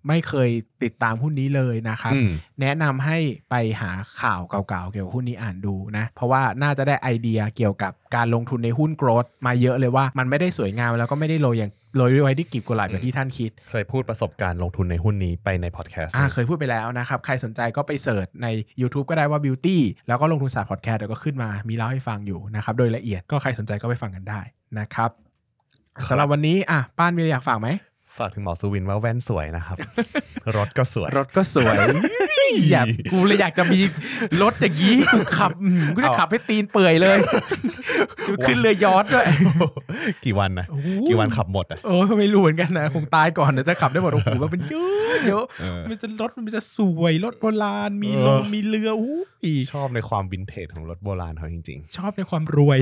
[SPEAKER 1] ไม่เคยติดตามหุ้นนี้เลยนะครับ
[SPEAKER 2] อืม
[SPEAKER 1] แนะนำให้ไปหาข่าวเก่าๆเกี่ยวกับหุ้นนี้อ่านดูนะ เพราะว่าน่าจะได้ไอเดียเกี่ยวกับการลงทุนในหุ้นโกรดมาเยอะเลยว่ามันไม่ได้สวยงามแล้วก็ไม่ได้โรยอย่างโรยไว้ที่กลีบกุหลาบอย่างที่ท่านคิด
[SPEAKER 2] เคยพูดประสบการณ์ลงทุนในหุ้นนี้ไปในพอดแคสต์
[SPEAKER 1] อ่าเคยพูดไปแล้วนะครับ ใครสนใจก็ไปเสิร์ชใน YouTube ก็ได้ว่า Beauty แล้วก็ลงทุนศาสตร์พอดแคสต์เดี๋ยวก็ขึ้นมามีเล่าให้ฟังอยู่นะครับโดยละเอียดก็ใครสนใจก็ไปฟังกันได้นะครับสำหรับวันนี้อะป้านมีอะไรอยากฝากไหม
[SPEAKER 2] ฝากถึงหมอสุวินว่าแว่นสวยนะครับ รถก็สวย
[SPEAKER 1] รถก็สวย อย่ากูเลยอยากจะมีรถอย่างนี้กูขับอืมกูจะขับให้ตีนเปื่อยเลยกูขึ้นเรือยอทด้วย
[SPEAKER 2] กี่วันนะ
[SPEAKER 1] โอ้โห
[SPEAKER 2] กี่วันขับหมดอะ
[SPEAKER 1] โอ้ยไม่รู้เหมือนกันนะคงตายก่อนเดี๋ยวจะขับได้หมดโอ้โหมันเป็นเยอะเยอะ
[SPEAKER 2] เออ
[SPEAKER 1] มันจะรถมันจะสวยรถโบราณมี
[SPEAKER 2] เออ
[SPEAKER 1] ลงมีเรืออู้ย
[SPEAKER 2] ชอบในความวินเทจของรถโบราณเขาจริง
[SPEAKER 1] ชอบในความรวย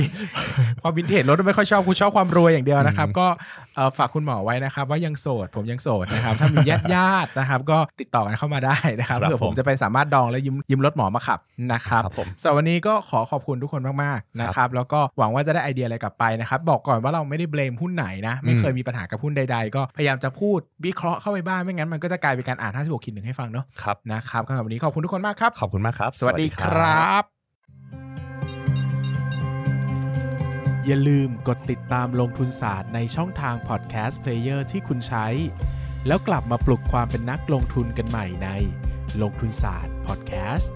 [SPEAKER 1] ความวินเทจรถไม่ค่อยชอบกูชอบความรวยอย่างเดียวนะครับ ก็เอ่อฝากคุณหมอไว้นะครับ ว่ายังโสดผมยังโสดนะครับ ถ้ามีญาติญาติๆนะครับ ก็ติดต่อกันเข้ามาได้นะครับ
[SPEAKER 2] ครับ
[SPEAKER 1] เผื่อผม
[SPEAKER 2] ผม
[SPEAKER 1] จะไปสามารถดองและยืมยืมรถหมอมาขับนะครับ
[SPEAKER 2] ครับผม
[SPEAKER 1] สำหรับวันนี้ก็ขอขอบคุณทุกคนมากๆนะครับแล้วก็หวังว่าจะได้ไอเดียอะไรกลับไปนะครับบอกก่อนว่าเราไม่ได้เบลมหุ้นไหนนะไม่เคยมีปัญหากับหุ้นใด ๆ ก็พยายามจะพูดวิเคราะห์เข้าไปบ้างไม่งั้นมันก็จะกลายเป็นการอ่าน56คิดหนึ่งให้ฟังเนาะ
[SPEAKER 2] ๆครับ
[SPEAKER 1] นะครับก็สำหรับวันนี้ขอบคุณทุกคนมากครับ
[SPEAKER 2] ขอบคุณมากครับ
[SPEAKER 1] สวัสดีครับอย่าลืมกดติดตามลงทุนศาสตร์ในช่องทางพอดแคสต์เพลเยอร์ที่คุณใช้ แล้วกลับมาปลุกความเป็นนักลงทุนกันใหม่ใน ลงทุนศาสตร์พอดแคสต์